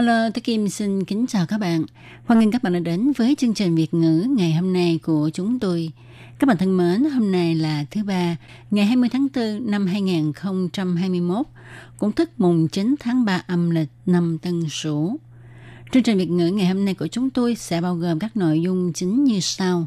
Hello, tôi Kim xin kính chào các bạn. Hoan nghênh các bạn đã đến với chương trình Việt ngữ ngày hôm nay của chúng tôi. Các bạn thân mến, hôm nay là thứ ba, ngày 20 tháng 4 năm 2021, cũng tức mùng 9 tháng 3 âm lịch năm Tân Sửu. Chương trình Việt ngữ ngày hôm nay của chúng tôi sẽ bao gồm các nội dung chính như sau.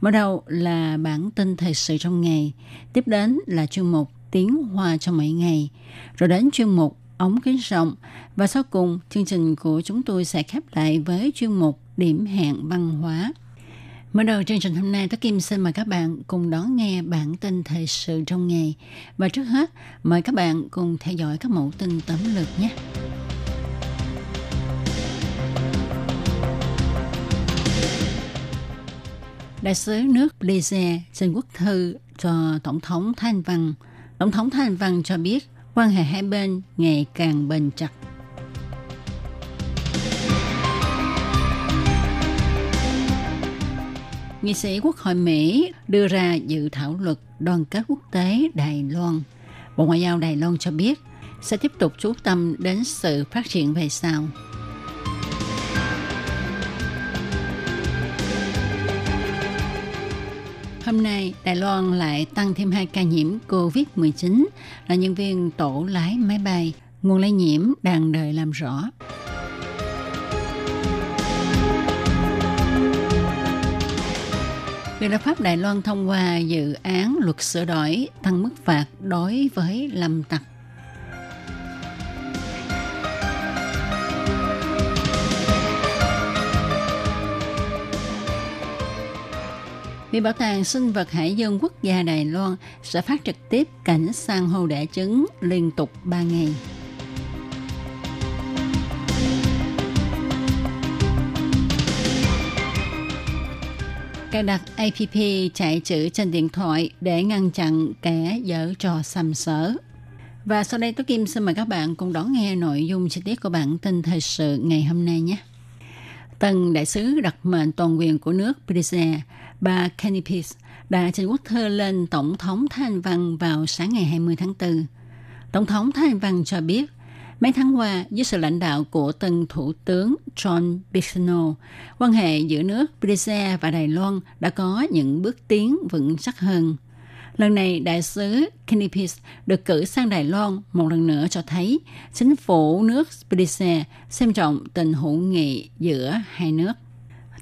Mở đầu là bản tin thời sự trong ngày, tiếp đến là chuyên mục tiếng hoa trong mỗi ngày, rồi đến chuyên mục ống kính rộng và sau cùng chương trình của chúng tôi sẽ khép lại với chuyên mục điểm hẹn văn hóa. Mở đầu chương trình hôm nay, Tất Kim xin mời các bạn cùng đón nghe bản tin thời sự trong ngày. Và trước hết, mời các bạn cùng theo dõi các mẫu tin tấm lược nhé. Đại sứ nước Belize xin quốc thư cho Tổng thống Thanh Văn. Tổng thống Thanh Văn cho biết quan hệ hai bên ngày càng bền chặt. Nghị sĩ Quốc hội Mỹ đưa ra dự thảo luật đoàn kết quốc tế Đài Loan. Bộ Ngoại giao Đài Loan cho biết sẽ tiếp tục chú tâm đến sự phát triển về sau. Hôm nay, Đài Loan lại tăng thêm hai ca nhiễm COVID-19 là nhân viên tổ lái máy bay. Nguồn lây nhiễm đang đợi làm rõ. Viện lập pháp Đài Loan thông qua dự án luật sửa đổi tăng mức phạt đối với lâm tặc. Viện Bảo tàng Sinh vật Hải dương Quốc gia Đài Loan sẽ phát trực tiếp cảnh san hô đẻ trứng liên tục 3 ngày. Cài đặt APP chạy chữ trên điện thoại để ngăn chặn kẻ dở trò xăm sở. Và sau đây tôi Kim xin mời các bạn cùng đón nghe nội dung chi tiết của bản tin thời sự ngày hôm nay nhé. Tân đại sứ đặc mệnh toàn quyền của nước Belize, bà Kenny Peace, đã trình quốc thư lên Tổng thống Thanh Văn vào sáng ngày 20 tháng 4. Tổng thống Thanh Văn cho biết, mấy tháng qua, dưới sự lãnh đạo của tân Thủ tướng John Bisono, quan hệ giữa nước Belize và Đài Loan đã có những bước tiến vững chắc hơn. Lần này, đại sứ Kenny Peace được cử sang Đài Loan một lần nữa cho thấy chính phủ nước Belize xem trọng tình hữu nghị giữa hai nước.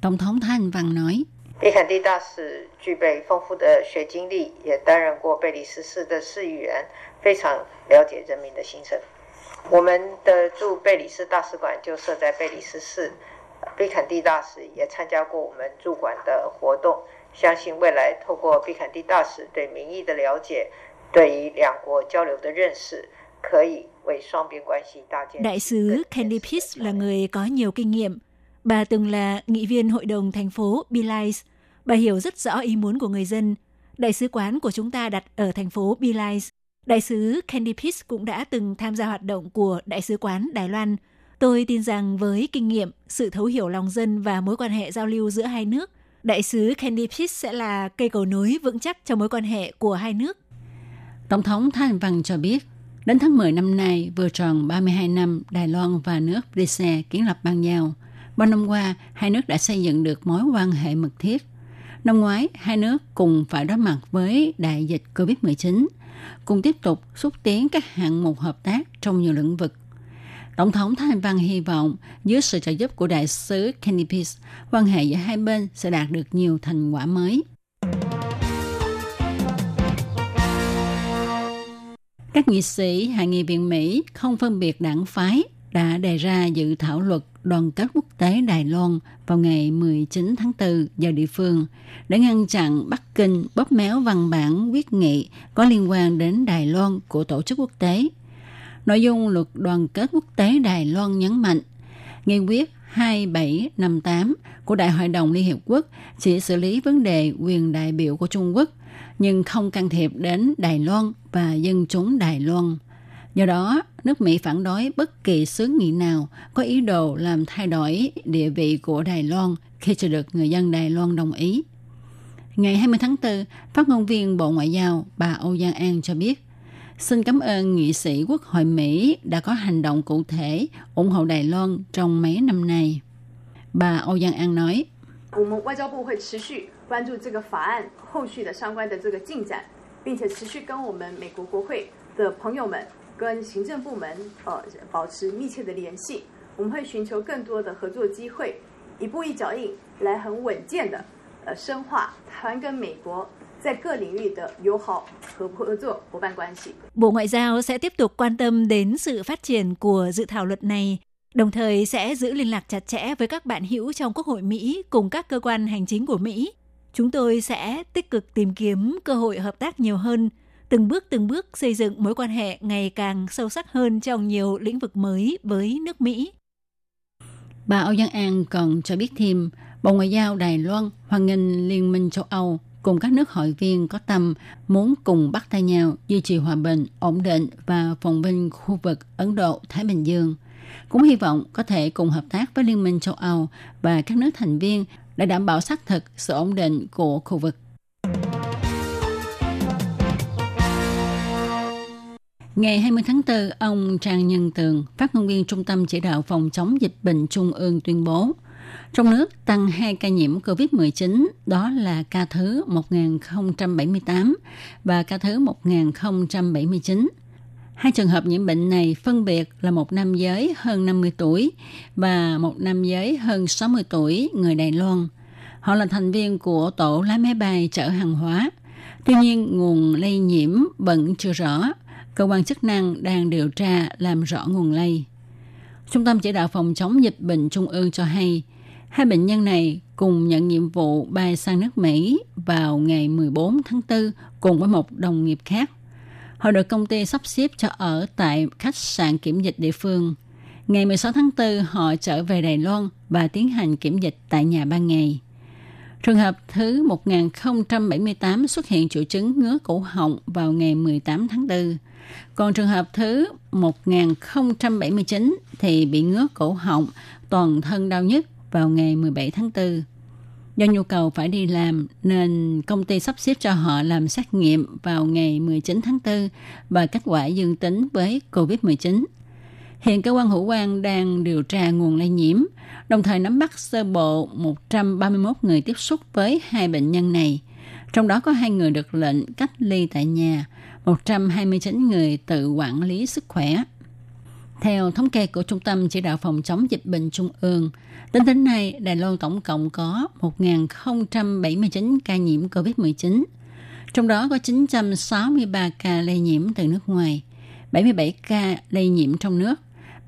Tổng thống Thanh Văn nói, 贝坎蒂大使具备丰富的学经历，也担任过贝里斯市的市议员，非常了解人民的心声。我们的驻贝里斯大使馆就设在贝里斯市，贝坎蒂大使也参加过我们驻馆的活动。相信未来透过贝坎蒂大使对民意的了解，对于两国交流的认识，可以为双边关系搭建。Đại sứ Peace là người có nhiều kinh nghiệm. Bà từng là nghị viên hội đồng thành phố Belize. Bà hiểu rất rõ ý muốn của người dân. Đại sứ quán của chúng ta đặt ở thành phố Belize. Đại sứ Candy Peace cũng đã từng tham gia hoạt động của Đại sứ quán Đài Loan. Tôi tin rằng với kinh nghiệm, sự thấu hiểu lòng dân và mối quan hệ giao lưu giữa hai nước, Đại sứ Candy Peace sẽ là cây cầu nối vững chắc cho mối quan hệ của hai nước. Tổng thống Thanh Văn cho biết, đến tháng 10 năm nay vừa tròn 32 năm Đài Loan và nước Belize kiến lập bang giao. Bao năm qua, hai nước đã xây dựng được mối quan hệ mật thiết. Năm ngoái, hai nước cùng phải đối mặt với đại dịch COVID-19, cùng tiếp tục xúc tiến các hạng mục hợp tác trong nhiều lĩnh vực. Tổng thống Thanh Văn hy vọng dưới sự trợ giúp của đại sứ Kenny Peace, quan hệ giữa hai bên sẽ đạt được nhiều thành quả mới. Các nghị sĩ Hạ nghị viện Mỹ không phân biệt đảng phái đã đề ra dự thảo luật đoàn kết quốc tế Đài Loan vào ngày 19 tháng 4 giờ địa phương để ngăn chặn Bắc Kinh bóp méo văn bản quyết nghị có liên quan đến Đài Loan của tổ chức quốc tế. Nội dung luật đoàn kết quốc tế Đài Loan nhấn mạnh, nghị quyết 2758 của Đại hội đồng Liên Hiệp Quốc chỉ xử lý vấn đề quyền đại biểu của Trung Quốc, nhưng không can thiệp đến Đài Loan và dân chúng Đài Loan. Do đó, nước Mỹ phản đối bất kỳ xứ nghị nào có ý đồ làm thay đổi địa vị của Đài Loan khi chưa được người dân Đài Loan đồng ý. Ngày 20 tháng 4, phát ngôn viên Bộ Ngoại giao bà Âu Giang An cho biết, xin cảm ơn nghị sĩ Quốc hội Mỹ đã có hành động cụ thể ủng hộ Đài Loan trong mấy năm nay. Bà Âu Giang An nói, 跟我们美国国会的朋友们、跟行政部门呃保持密切的联系。我们会寻求更多的合作机会，一步一脚印来很稳健的呃深化台湾跟美国在各领域的友好和合作伙伴关系。Bộ Ngoại giao sẽ tiếp tục quan tâm đến sự phát triển của dự thảo luật này, đồng thời sẽ giữ liên lạc chặt chẽ với các bạn hữu trong Quốc hội Mỹ cùng các cơ quan hành chính của Mỹ. Chúng tôi sẽ tích cực tìm kiếm cơ hội hợp tác nhiều hơn, từng bước từng bước xây dựng mối quan hệ ngày càng sâu sắc hơn trong nhiều lĩnh vực mới với nước Mỹ. Bà Âu Giang An còn cho biết thêm, Bộ Ngoại giao Đài Loan hoan nghênh Liên minh châu Âu cùng các nước hội viên có tâm muốn cùng bắt tay nhau duy trì hòa bình, ổn định và phồn vinh khu vực Ấn Độ-Thái Bình Dương. Cũng hy vọng có thể cùng hợp tác với Liên minh châu Âu và các nước thành viên để đảm bảo xác thực sự ổn định của khu vực. Ngày 20 tháng 4, ông Trang Nhân Tường, phát ngôn viên Trung tâm Chỉ đạo Phòng chống dịch bệnh Trung ương tuyên bố, trong nước tăng 2 ca nhiễm COVID-19, đó là ca thứ 1078 và ca thứ 1079. Hai trường hợp nhiễm bệnh này phân biệt là một nam giới hơn 50 tuổi và một nam giới hơn 60 tuổi người Đài Loan. Họ là thành viên của tổ lái máy bay chở hàng hóa. Tuy nhiên, nguồn lây nhiễm vẫn chưa rõ. Cơ quan chức năng đang điều tra làm rõ nguồn lây. Trung tâm chỉ đạo phòng chống dịch bệnh Trung ương cho hay, hai bệnh nhân này cùng nhận nhiệm vụ bay sang nước Mỹ vào ngày 14 tháng 4 cùng với một đồng nghiệp khác. Họ được công ty sắp xếp cho ở tại khách sạn kiểm dịch địa phương. Ngày 16 tháng 4, họ trở về Đài Loan và tiến hành kiểm dịch tại nhà ban ngày. Trường hợp thứ 1078 xuất hiện triệu chứng ngứa cổ họng vào ngày 18 tháng 4. Còn trường hợp thứ 1079 thì bị ngứa cổ họng, toàn thân đau nhức vào ngày 17 tháng 4. Do nhu cầu phải đi làm nên công ty sắp xếp cho họ làm xét nghiệm vào ngày 19 tháng 4 và kết quả dương tính với COVID-19. Hiện cơ quan hữu quan đang điều tra nguồn lây nhiễm, đồng thời nắm bắt sơ bộ 131 người tiếp xúc với hai bệnh nhân này. Trong đó có hai người được lệnh cách ly tại nhà, 129 người tự quản lý sức khỏe. Theo thống kê của Trung tâm Chỉ đạo Phòng chống dịch bệnh Trung ương, tính đến nay, Đài Loan tổng cộng có 1.079 ca nhiễm COVID-19. Trong đó có 963 ca lây nhiễm từ nước ngoài, 77 ca lây nhiễm trong nước,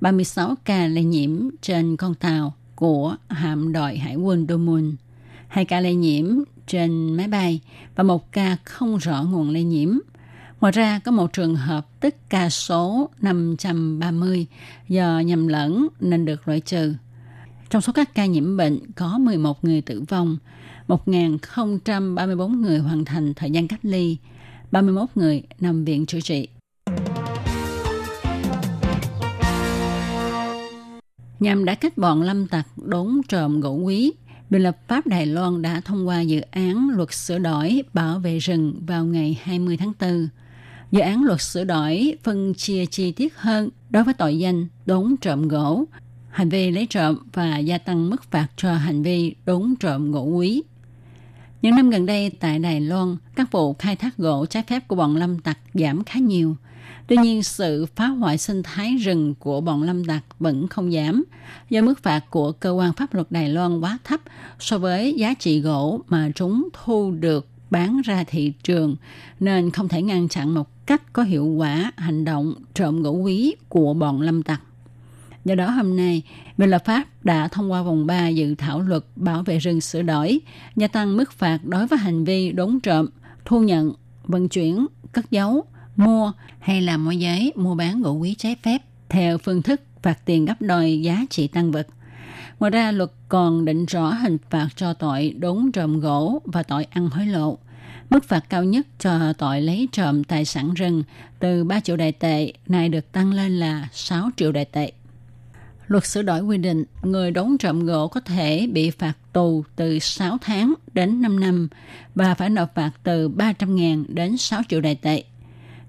36 ca lây nhiễm trên con tàu của hạm đội Hải quân Domun, 2 ca lây nhiễm trên máy bay và một ca không rõ nguồn lây nhiễm. Ngoài ra, có một trường hợp tức ca số 530 do nhầm lẫn nên được loại trừ. Trong số các ca nhiễm bệnh có 11 người tử vong, 1.034 người hoàn thành thời gian cách ly, 31 người nằm viện chữa trị. Nhằm đã kết bọn lâm tặc đốn trộm gỗ quý, Biên lập pháp Đài Loan đã thông qua dự án luật sửa đổi bảo vệ rừng vào ngày 20 tháng 4. Dự án luật sửa đổi phân chia chi tiết hơn đối với tội danh đốn trộm gỗ, hành vi lấy trộm và gia tăng mức phạt cho hành vi đốn trộm gỗ quý. Những năm gần đây tại Đài Loan, các vụ khai thác gỗ trái phép của bọn lâm tặc giảm khá nhiều. Tuy nhiên, sự phá hoại sinh thái rừng của bọn lâm tặc vẫn không giảm, do mức phạt của cơ quan pháp luật Đài Loan quá thấp so với giá trị gỗ mà chúng thu được bán ra thị trường, nên không thể ngăn chặn một cách có hiệu quả hành động trộm gỗ quý của bọn lâm tặc. Do đó hôm nay, Viện lập pháp đã thông qua vòng 3 dự thảo luật bảo vệ rừng sửa đổi, gia tăng mức phạt đối với hành vi đốn trộm, thu nhận, vận chuyển, cất giấu, mua hay là môi giới mua bán gỗ quý trái phép theo phương thức phạt tiền gấp đôi giá trị tăng vật. Ngoài ra, luật còn định rõ hình phạt cho tội đốn trộm gỗ và tội ăn hối lộ. Mức phạt cao nhất cho tội lấy trộm tài sản rừng từ 3 triệu đại tệ này được tăng lên là 6 triệu đại tệ. Luật sửa đổi quy định người đốn trộm gỗ có thể bị phạt tù từ 6 tháng đến 5 năm và phải nộp phạt từ 300.000 đến 6 triệu đại tệ.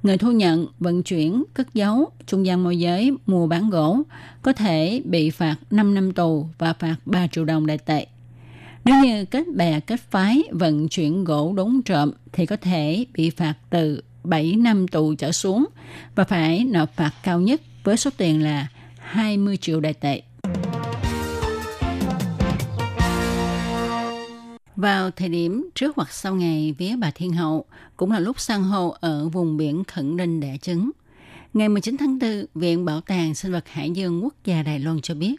Người thu nhận, vận chuyển, cất giấu, trung gian môi giới, mua bán gỗ có thể bị phạt 5 năm tù và phạt 3 triệu đồng đại tệ. Nếu như kết bè kết phái vận chuyển gỗ đốn trộm thì có thể bị phạt từ 7 năm tù trở xuống và phải nộp phạt cao nhất với số tiền là 20 triệu đại tệ. Vào thời điểm trước hoặc sau ngày vía bà Thiên Hậu, cũng là lúc san hô ở vùng biển Khẩn Ninh đẻ trứng. Ngày 19 tháng 4, Viện Bảo tàng Sinh vật Hải dương Quốc gia Đài Loan cho biết,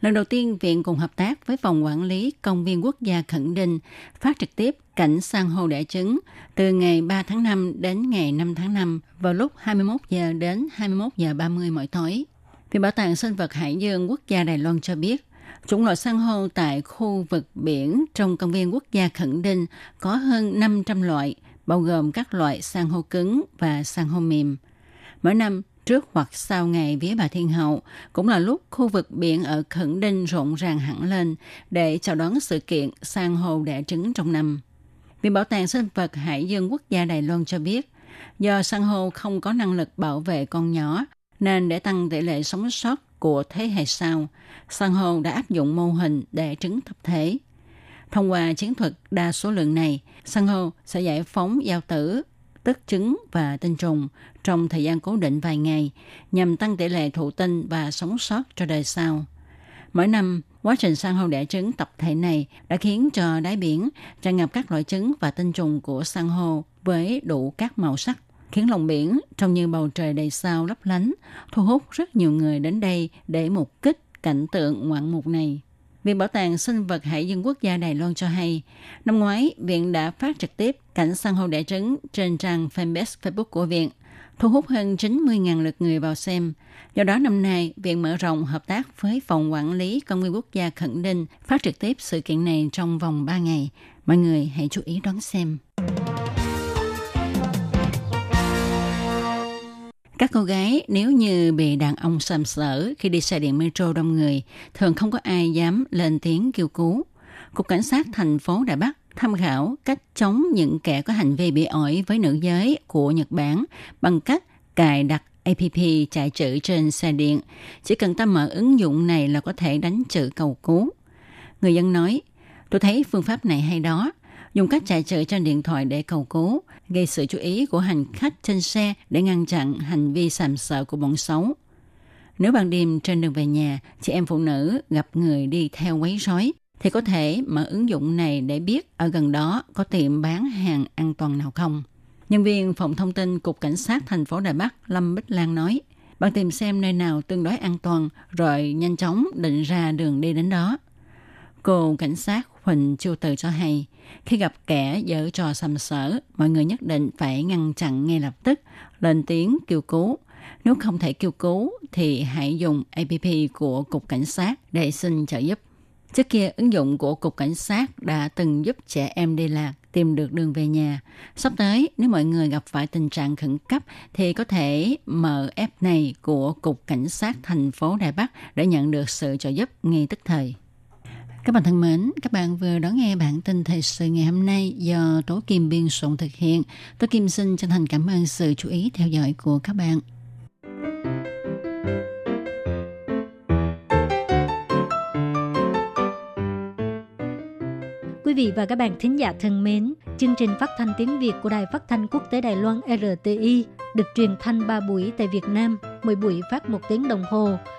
lần đầu tiên Viện cùng hợp tác với Phòng Quản lý Công viên Quốc gia Khẩn Ninh phát trực tiếp cảnh san hô đẻ trứng từ ngày 3 tháng 5 đến ngày 5 tháng 5 vào lúc 21 giờ đến 21 giờ 30 mỗi tối. Viện Bảo tàng Sinh vật Hải dương Quốc gia Đài Loan cho biết, Chủng loại san hô tại khu vực biển trong công viên quốc gia Khẩn Đinh có hơn 500 loại, bao gồm các loại san hô cứng và san hô mềm. Mỗi năm, trước hoặc sau ngày vía bà Thiên Hậu, cũng là lúc khu vực biển ở Khẩn Đinh rộn ràng hẳn lên để chào đón sự kiện san hô đẻ trứng trong năm. Viện Bảo tàng Sinh vật Hải dương Quốc gia Đài Loan cho biết, do san hô không có năng lực bảo vệ con nhỏ, nên để tăng tỷ lệ sống sót của thế hệ sau, san hô đã áp dụng mô hình đẻ trứng tập thể. Thông qua chiến thuật đa số lượng này, san hô sẽ giải phóng giao tử, tức trứng và tinh trùng trong thời gian cố định vài ngày nhằm tăng tỷ lệ thụ tinh và sống sót cho đời sau. Mỗi năm, quá trình san hô đẻ trứng tập thể này đã khiến cho đáy biển tràn ngập các loại trứng và tinh trùng của san hô với đủ các màu sắc khiến lòng biển trông như bầu trời đầy sao lấp lánh, thu hút rất nhiều người đến đây để mục kích cảnh tượng ngoạn mục này. Viện Bảo tàng Sinh vật Hải dương Quốc gia Đài Loan cho hay, năm ngoái, Viện đã phát trực tiếp cảnh san hô đẻ trứng trên trang fanpage Facebook của Viện, thu hút hơn 90.000 lượt người vào xem. Do đó năm nay, Viện mở rộng hợp tác với Phòng Quản lý Công viên Quốc gia Khẩn đinh phát trực tiếp sự kiện này trong vòng 3 ngày. Mọi người hãy chú ý đón xem. Các cô gái nếu như bị đàn ông sàm sỡ khi đi xe điện metro đông người, thường không có ai dám lên tiếng kêu cứu. Cục Cảnh sát thành phố Đài Bắc tham khảo cách chống những kẻ có hành vi bị ổi với nữ giới của Nhật Bản bằng cách cài đặt APP chạy chữ trên xe điện. Chỉ cần ta mở ứng dụng này là có thể đánh chữ cầu cứu. Người dân nói, tôi thấy phương pháp này hay đó. Dùng cách chạy chữ trên điện thoại để cầu cứu gây sự chú ý của hành khách trên xe để ngăn chặn hành vi sàm sợ của bọn xấu. Nếu ban đêm trên đường về nhà, chị em phụ nữ gặp người đi theo quấy rối, thì có thể mở ứng dụng này để biết ở gần đó có tiệm bán hàng an toàn nào không. Nhân viên phòng thông tin Cục Cảnh sát thành phố Đà Bắc Lâm Bích Lan nói, bạn tìm xem nơi nào tương đối an toàn rồi nhanh chóng định ra đường đi đến đó. Cô cảnh sát Huỳnh Chu Từ cho hay, khi gặp kẻ dở trò sầm sỡ, mọi người nhất định phải ngăn chặn ngay lập tức, lên tiếng kêu cứu. Nếu không thể kêu cứu thì hãy dùng APP của Cục Cảnh sát để xin trợ giúp. Trước kia, ứng dụng của Cục Cảnh sát đã từng giúp trẻ em đi lạc tìm được đường về nhà. Sắp tới, nếu mọi người gặp phải tình trạng khẩn cấp thì có thể mở app này của Cục Cảnh sát thành phố Đài Bắc để nhận được sự trợ giúp ngay tức thời. Các bạn thân mến, các bạn vừa đón nghe bản tin thời sự ngày hôm nay do Tố Kim biên soạn thực hiện. Tố Kim xin chân thành cảm ơn sự chú ý theo dõi của các bạn. Quý vị và các bạn thính giả thân mến, chương trình phát thanh tiếng Việt của Đài Phát thanh Quốc tế Đài Loan RTI được truyền thanh 3 buổi tại Việt Nam, mỗi buổi phát một tiếng đồng hồ.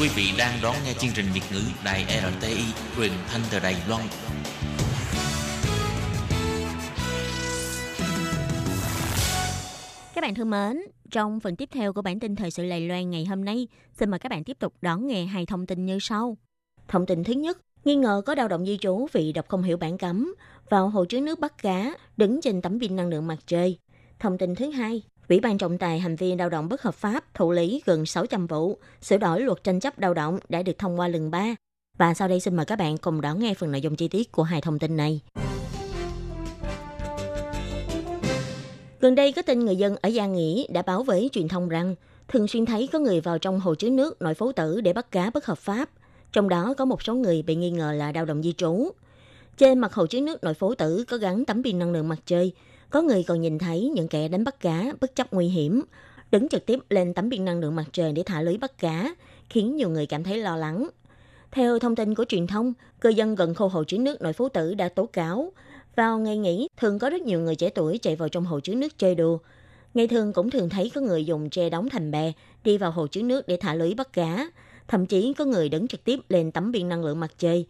Quý vị đang đón nghe chương trình Việt ngữ Đài RTI truyền thanh từ Đài Loan. Các bạn thân mến, trong phần tiếp theo của bản tin thời sự Đài Loan ngày hôm nay, xin mời các bạn tiếp tục đón nghe hai thông tin như sau. Thông tin thứ nhất, nghi ngờ có đau động di trú vì đọc không hiểu bản cấm vào hồ chứa nước bắt cá đứng trên tấm pin năng lượng mặt trời. Thông tin thứ hai, Ủy ban trọng tài hành vi lao động bất hợp pháp thụ lý gần 600 vụ, sửa đổi luật tranh chấp lao động đã được thông qua lần 3. Và sau đây xin mời các bạn cùng đón nghe phần nội dung chi tiết của hai thông tin này. Gần đây có tin người dân ở Gia Nghĩa đã báo với truyền thông rằng thường xuyên thấy có người vào trong hồ chứa nước nội phố tử để bắt cá bất hợp pháp. Trong đó có một số người bị nghi ngờ là lao động di trú. Trên mặt hồ chứa nước nội phố tử có gắn tấm pin năng lượng mặt trời. Có người còn nhìn thấy những kẻ đánh bắt cá bất chấp nguy hiểm, đứng trực tiếp lên tấm pin năng lượng mặt trời để thả lưới bắt cá, khiến nhiều người cảm thấy lo lắng. Theo thông tin của truyền thông, cư dân gần khu hồ chứa nước nội phú tử đã tố cáo vào ngày nghỉ, thường có rất nhiều người trẻ tuổi chạy vào trong hồ chứa nước chơi đùa. Ngày thường cũng thường thấy có người dùng tre đóng thành bè, đi vào hồ chứa nước để thả lưới bắt cá. Thậm chí có người đứng trực tiếp lên tấm pin năng lượng mặt trời.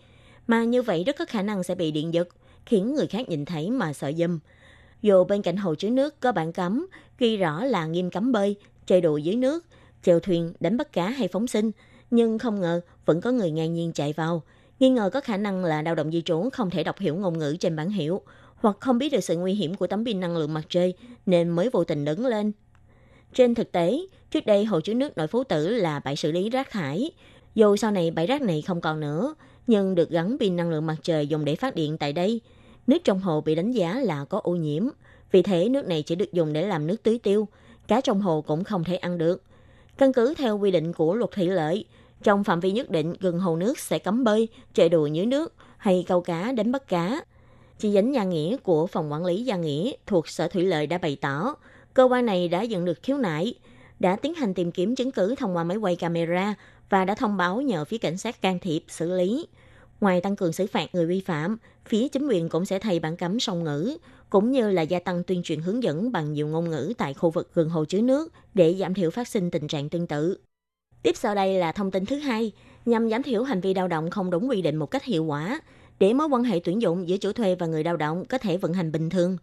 Mà như vậy rất có khả năng sẽ bị điện giật, khiến người khác nhìn thấy mà sợ dâm. Dù bên cạnh hồ chứa nước có bản cấm, ghi rõ là nghiêm cấm bơi, chơi đùa dưới nước, chèo thuyền, đánh bắt cá hay phóng sinh, nhưng không ngờ vẫn có người ngang nhiên chạy vào – nghi ngờ có khả năng là lao động di trú không thể đọc hiểu ngôn ngữ trên bản hiệu hoặc không biết được sự nguy hiểm của tấm pin năng lượng mặt trời nên mới vô tình đứng lên. Trên thực tế, trước đây hồ chứa nước nội phú tử là bãi xử lý rác thải. Dù sau này bãi rác này không còn nữa, nhưng được gắn pin năng lượng mặt trời dùng để phát điện tại đây. Nước trong hồ bị đánh giá là có ô nhiễm, vì thế nước này chỉ được dùng để làm nước tưới tiêu, cá trong hồ cũng không thể ăn được. Căn cứ theo quy định của luật thủy lợi, trong phạm vi nhất định gần hồ nước sẽ cấm bơi, chơi đùa dưới nước hay câu cá đánh bắt cá. Chi nhánh nhà nghĩa của Phòng Quản lý Gia Nghĩa thuộc Sở Thủy lợi đã bày tỏ, cơ quan này đã nhận được khiếu nại, đã tiến hành tìm kiếm chứng cứ thông qua máy quay camera và đã thông báo nhờ phía cảnh sát can thiệp xử lý. Ngoài tăng cường xử phạt người vi phạm, phía chính quyền cũng sẽ thay bản cấm song ngữ, cũng như là gia tăng tuyên truyền hướng dẫn bằng nhiều ngôn ngữ tại khu vực gần hồ chứa nước để giảm thiểu phát sinh tình trạng tương tự. Tiếp sau đây là thông tin thứ hai, nhằm giảm thiểu hành vi lao động không đúng quy định một cách hiệu quả, để mối quan hệ tuyển dụng giữa chủ thuê và người lao động có thể vận hành bình thường.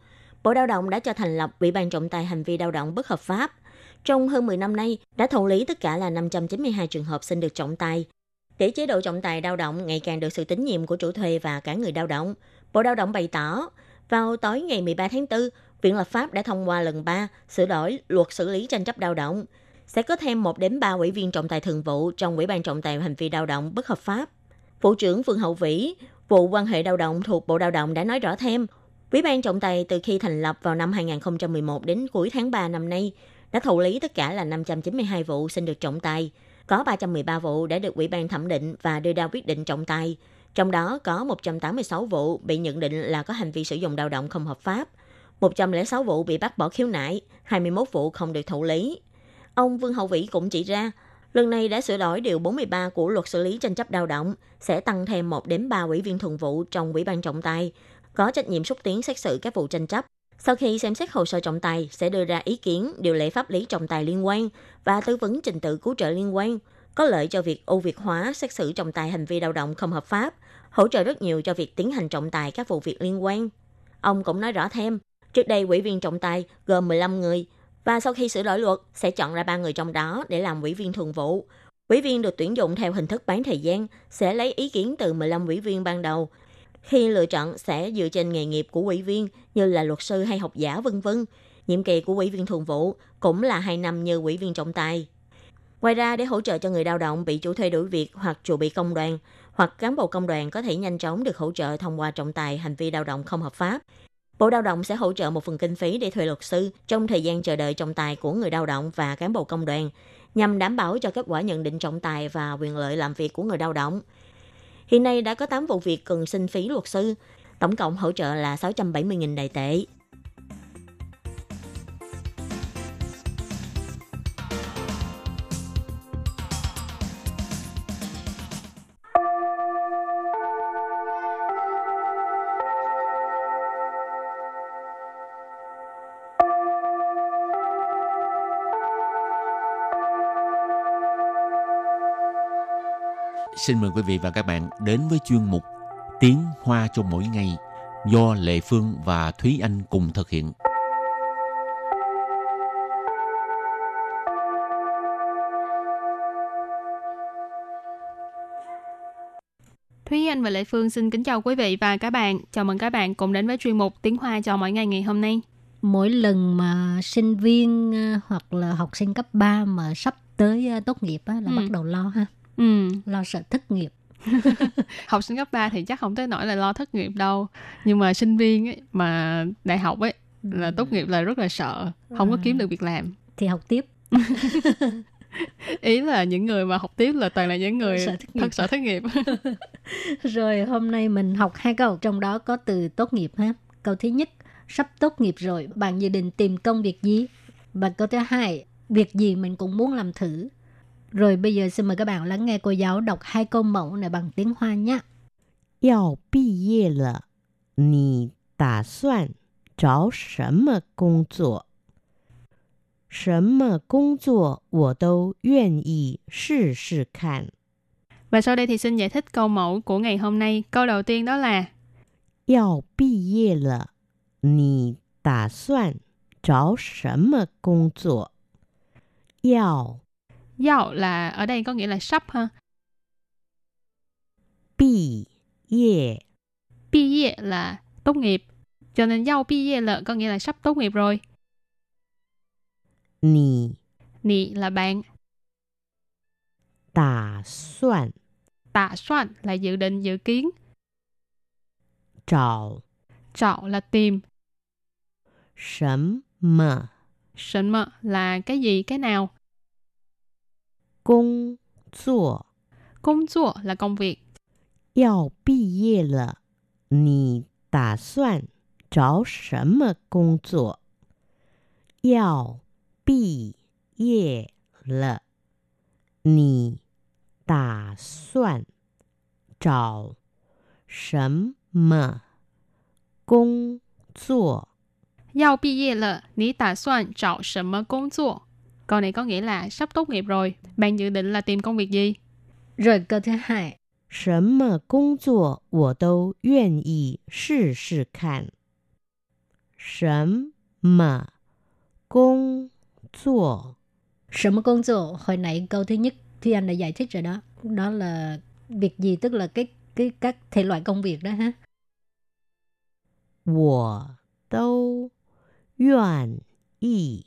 Bộ Lao động đã cho thành lập Ủy ban trọng tài hành vi lao động bất hợp pháp. Trong hơn 10 năm nay, đã thụ lý tất cả là 592 trường hợp xin được trọng tài. Để chế độ trọng tài lao động ngày càng được sự tín nhiệm của chủ thuê và cả người lao động, Bộ Lao động bày tỏ, vào tối ngày 13 tháng 4, Viện lập pháp đã thông qua lần 3 sửa đổi luật xử lý tranh chấp lao động – sẽ có thêm 1 đến 3 ủy viên trọng tài thường vụ trong Ủy ban trọng tài hành vi lao động bất hợp pháp. Vụ trưởng Vương Hậu Vĩ, vụ quan hệ lao động thuộc Bộ Lao động đã nói rõ thêm, Ủy ban trọng tài từ khi thành lập vào năm 2011 đến cuối tháng 3 năm nay đã thụ lý tất cả là 592 vụ xin được trọng tài. Có 313 vụ đã được Ủy ban thẩm định và đưa ra quyết định trọng tài. Trong đó có 186 vụ bị nhận định là có hành vi sử dụng lao động không hợp pháp. 106 vụ bị bắt bỏ khiếu nại, 21 vụ không được thụ lý. Ông Vương Hậu Vĩ cũng chỉ ra, lần này đã sửa đổi điều 43 của luật xử lý tranh chấp lao động, sẽ tăng thêm 1 đến 3 ủy viên thường vụ trong ủy ban trọng tài, có trách nhiệm xúc tiến xét xử các vụ tranh chấp. Sau khi xem xét hồ sơ trọng tài, sẽ đưa ra ý kiến điều lệ pháp lý trọng tài liên quan và tư vấn trình tự cứu trợ liên quan, có lợi cho việc ưu việt hóa xét xử trọng tài hành vi lao động không hợp pháp, hỗ trợ rất nhiều cho việc tiến hành trọng tài các vụ việc liên quan. Ông cũng nói rõ thêm, trước đây ủy viên trọng tài gồm 15 người, và sau khi sửa đổi luật, sẽ chọn ra ba người trong đó để làm ủy viên thường vụ. Ủy viên được tuyển dụng theo hình thức bán thời gian, sẽ lấy ý kiến từ 15 ủy viên ban đầu. Khi lựa chọn sẽ dựa trên nghề nghiệp của ủy viên như là luật sư hay học giả vân vân. Nhiệm kỳ của ủy viên thường vụ cũng là 2 năm như ủy viên trọng tài. Ngoài ra, để hỗ trợ cho người lao động bị chủ thuê đuổi việc hoặc chủ bị công đoàn, hoặc cán bộ công đoàn có thể nhanh chóng được hỗ trợ thông qua trọng tài hành vi lao động không hợp pháp, Bộ Lao động sẽ hỗ trợ một phần kinh phí để thuê luật sư trong thời gian chờ đợi trọng tài của người lao động và cán bộ công đoàn, nhằm đảm bảo cho kết quả nhận định trọng tài và quyền lợi làm việc của người lao động. Hiện nay đã có 8 vụ việc cần xin phí luật sư, tổng cộng hỗ trợ là 670.000 đại tệ. Xin mời quý vị và các bạn đến với chuyên mục Tiếng Hoa cho mỗi ngày do Lệ Phương và Thúy Anh cùng thực hiện. Thúy Anh và Lệ Phương xin kính chào quý vị và các bạn. Chào mừng các bạn cùng đến với chuyên mục Tiếng Hoa cho mỗi ngày ngày hôm nay. Mỗi lần mà sinh viên ờ, hoặc là học sinh cấp 3 mà sắp tới ờ, tốt nghiệp á, là Ừ. bắt đầu lo ha, Ừ. lo sợ thất nghiệp. học sinh cấp 3 thì chắc không tới nỗi là lo thất nghiệp đâu. Nhưng mà sinh viên ấy, mà đại học ấy là tốt nghiệp là rất là sợ, không có kiếm được việc làm. Thì học tiếp. Ý là những người mà học tiếp là toàn là những người Sợ thất nghiệp. thật sợ thất nghiệp. Rồi hôm nay mình học hai câu trong đó có từ tốt nghiệp ha. Câu thứ nhất, sắp tốt nghiệp rồi, bạn dự định tìm công việc gì? Và câu thứ hai, việc gì mình cũng muốn làm thử. Rồi bây giờ xin mời các bạn lắng nghe cô giáo đọc hai câu mẫu này bằng tiếng Hoa nhé. 要毕业了，你打算找什么工作？什么工作我都愿意试试看。 Và sau đây thì xin giải thích câu mẫu của ngày hôm nay. Câu đầu tiên đó là 要毕业了，你打算找什么工作？要 Dạo là ở đây có nghĩa là sắp ha. Bì yê. Bì yê là tốt nghiệp. Cho nên dạo bì yê là có nghĩa là sắp tốt nghiệp rồi. Nì. Nì là bạn. Tả soạn. Tả soạn là dự định dự kiến. Trào. Trào là tìm. Sấm mờ. Sấm mờ là cái gì, cái nào. 工作，工作 là công việc。要毕业了，你打算找什么工作？要毕业了，你打算找什么工作？要毕业了，你打算找什么工作？Câu này có nghĩa là sắp tốt nghiệp rồi. Bạn dự định là tìm công việc gì? Rồi câu thứ hai, 什么工作我都愿意试试看。什么工作 Sở mất công作, hồi nãy câu thứ nhất thì anh đã giải thích rồi đó. Đó là việc gì tức là cái cái các thể loại công việc đó ha. 我都愿意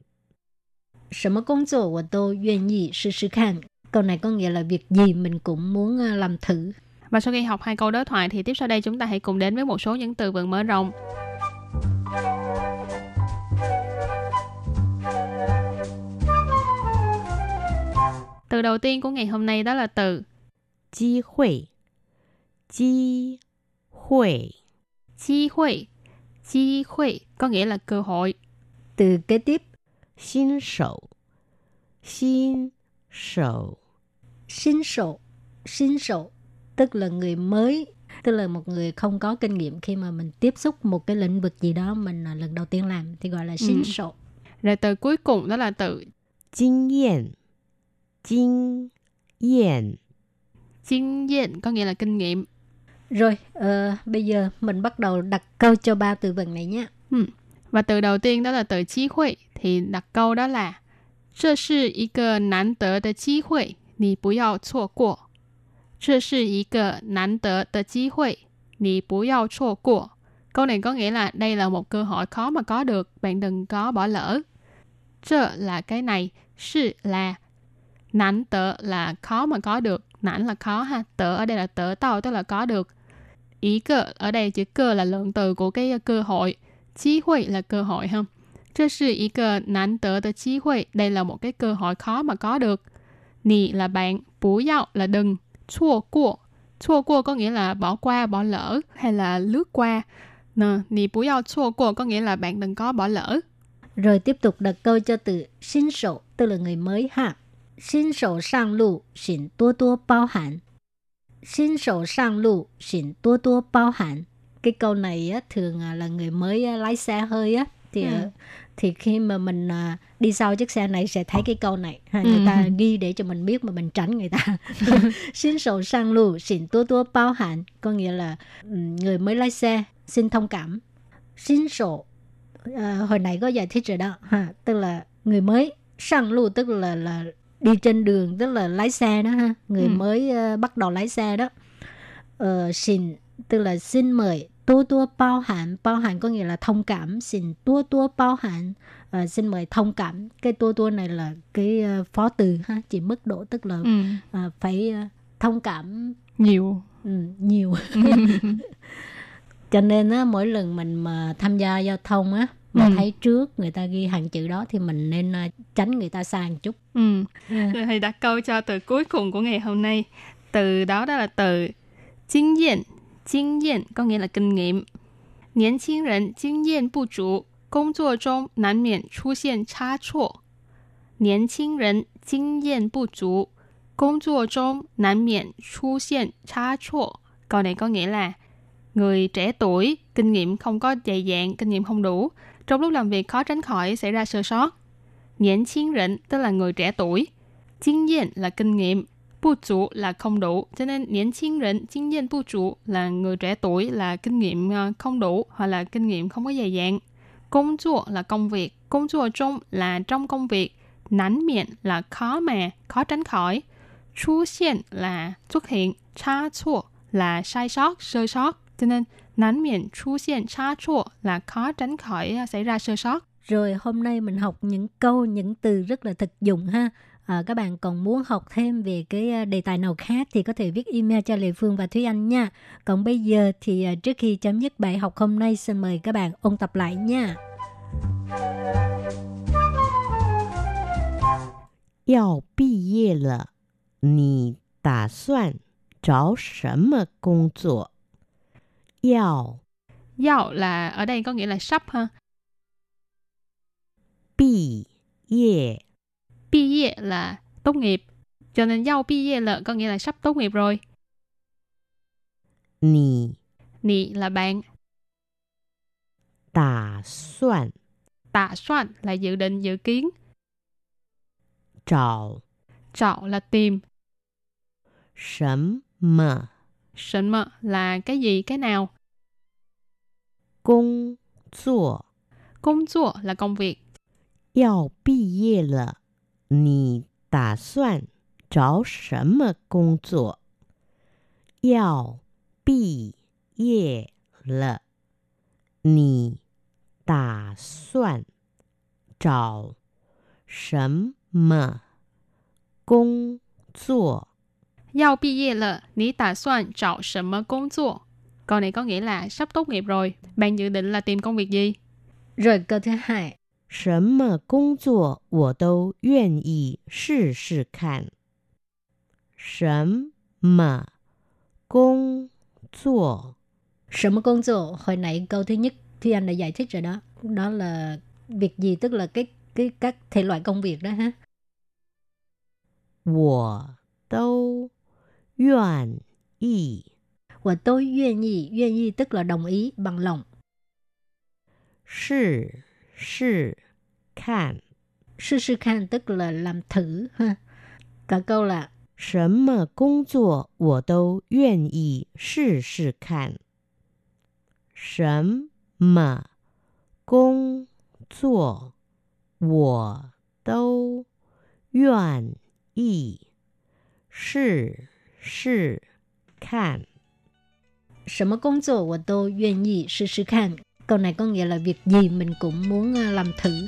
Sở mất công作我都愿意试试看. Câu này có nghĩa là việc gì mình cũng muốn à, làm thử. Và sau khi học hai câu đối thoại thì tiếp sau đây chúng ta hãy cùng đến với một số những từ vựng mở rộng. Từ đầu tiên của ngày hôm nay đó là từ 机会，机会， chi hội. Chi hội có nghĩa là cơ hội. Từ kế tiếp, 新手，新手， 新手, 新手tức là người mới, tức là một người không có kinh nghiệm khi mà mình tiếp xúc một cái lĩnh vực gì đó mình là lần đầu tiên làm thì gọi là Ừ. 新手. Rồi từ cuối cùng đó là từ 经验，经验， kinh nghiệm có nghĩa là kinh nghiệm. Rồi, ờ, bây giờ mình bắt đầu đặt câu cho ba từ vựng này nhé. Và từ đầu tiên đó là từ chi hội thì đặt câu đó là 这是一个难得的机会，你不要错过。这是一个难得的机会，你不要错过。Câu này có nghĩa là đây là một cơ hội khó mà có được, bạn đừng có bỏ lỡ. Trơ là cái này, sự là nản tớ là khó mà có được, nản là khó ha, tớ ở đây là tớ tao tức là có được. Ý cơ ở đây chữ cơ là lượng từ của cái cơ hội, Chí hội là cơ hội ha. Đây là một nán tớ tờ chí hội. Đây là một cái cơ hội khó mà có được. Nì là bạn, bú dạo là đừng, chua cua. Chua cua có nghĩa là bỏ qua, bỏ lỡ hay là lướt qua. Nè, nì bú dạo chua cua có nghĩa là bạn đừng có bỏ lỡ. Rồi tiếp tục đặt câu cho từ sinh sổ, tức là người mới ha. Sinh sổ sang lụ, xin tua tua bao hẳn. Xin sổ sang lụ, xin tua tua bao hẳn. Cái câu này á, thường à, là người mới á, lái xe hơi á thì Ừ. ừ. thì khi mà mình à, đi sau chiếc xe này sẽ thấy cái câu này ha, người Ừ. ta ghi để cho mình biết mà mình tránh người ta xin sổ sang lụ xin tua tua bao hạn có nghĩa là ừ, người mới lái xe xin thông cảm xin sổ à, hồi nãy có giải thích rồi đó ha tức là người mới sang lụ tức là là đi trên đường tức là lái xe đó ha người Ừ. mới à, bắt đầu lái xe đó ờ, xin tức là xin mời tua tua bao hạn bao hạn có nghĩa là thông cảm xin tua tua bao hạn Ờ, xin mời thông cảm cái tua tua này là cái ờ, phó từ ha chỉ mức độ tức là Ừ. à, phải ờ, thông cảm Nhiều. ừ, nhiều cho nên á, mỗi lần mình mà tham gia giao thông á mà Ừ. thấy trước người ta ghi hàng chữ đó thì mình nên ờ, tránh người ta một chút Ừ. Rồi thầy đặt câu cho từ cuối cùng của ngày hôm nay. Từ đó đó là từ kinh nghiệm. Kinh nghiệm có nghĩa là kinh nghiệm. 年轻人经验不足，工作中难免出现差错。年轻人经验不足，工作中难免出现差错。Câu này có nghĩa là người trẻ tuổi kinh nghiệm không có dày dạn, kinh nghiệm không đủ, trong lúc làm việc khó tránh khỏi xảy ra sơ sót. 年轻人 tức là người trẻ tuổi, 经验 là kinh nghiệm, 不足 là không đủ. Cho nên 年轻人经验不足 là người trẻ tuổi là kinh nghiệm ờ, không đủ hoặc là kinh nghiệm không có dày dạn. Công作 là công việc, công作中 là trong công việc, nản miệng là khó mà, khó tránh khỏi. Xuất hiện là xuất hiện, cha错 là sai sót, sơ sót. Cho nên nản miệng xuất hiện cha错 là khó tránh khỏi ờ, xảy ra sơ sót. rồi hôm nay mình học những câu những từ rất là thực dụng ha à, các bạn còn muốn học thêm về cái ờ, đề tài nào khác thì có thể viết email cho Lệ Phương và Thúy Anh nha còn bây giờ thì ờ, trước khi chấm dứt bài học hôm nay xin mời các bạn ôn tập lại nha 要毕业了，你打算找什么工作？要 Yao là ở đây có nghĩa là sắp ha. 毕业 Bi ye là tốt nghiệp. Cho nên yao bi ye là có nghĩa là sắp tốt nghiệp rồi. 你 Nì là bạn. 打算 Tạ soạn là dự định, dự kiến. 找 Chọn là tìm. 什么 Sịnh mờ là cái gì, cái nào. 工作？ Công chua là công việc. 要毕业了， 你打算找什么工作？要毕业了，你打算找什么工作？ Yao bi ye là, ní tà soạn chọn什么công作. Câu này có nghĩa là sắp tốt nghiệp rồi. Bạn dự định là tìm công việc gì? rồi câu thứ hai 什么工作我都愿意试试看。什么工作 Sở một công作hồi nãy câu thứ nhất Thúy Anh đã giải thích rồi đó đó là việc gì tức là cái cái các thể loại công việc đó ha 我都愿意 và tôi愿意愿意tức là đồng ý bằng lòng 试 试看。 sư sư khan tức là làm thử ha cả câu là 什么工作我都愿意试试看。什么工作我都愿意试试看。 什么工作我都愿意试试看 Câu này có nghĩa là việc gì mình cũng muốn à, làm thử.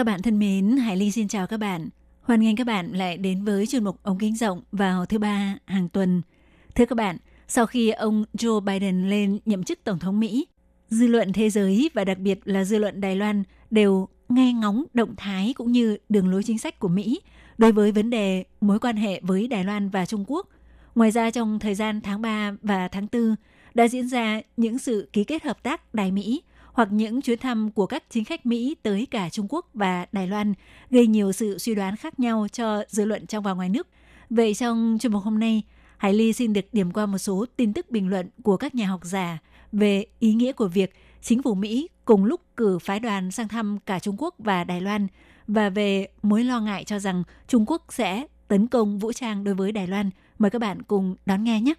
Các bạn thân mến, Hải Ly xin chào các bạn. Hoan nghênh các bạn lại đến với chuyên mục ống kính rộng vào thứ ba hàng tuần. Thưa các bạn, sau khi ông Joe Biden lên nhậm chức Tổng thống Mỹ, dư luận thế giới và đặc biệt là dư luận Đài Loan đều nghe ngóng động thái cũng như đường lối chính sách của Mỹ đối với vấn đề mối quan hệ với Đài Loan và Trung Quốc. Ngoài ra trong thời gian tháng 3 và tháng 4 đã diễn ra những sự ký kết hợp tác Đài Mỹ hoặc những chuyến thăm của các chính khách Mỹ tới cả Trung Quốc và Đài Loan gây nhiều sự suy đoán khác nhau cho dư luận trong và ngoài nước. Vậy trong chương mục hôm nay, Hải Ly xin được điểm qua một số tin tức bình luận của các nhà học giả về ý nghĩa của việc chính phủ Mỹ cùng lúc cử phái đoàn sang thăm cả Trung Quốc và Đài Loan và về mối lo ngại cho rằng Trung Quốc sẽ tấn công vũ trang đối với Đài Loan. Mời các bạn cùng đón nghe nhé.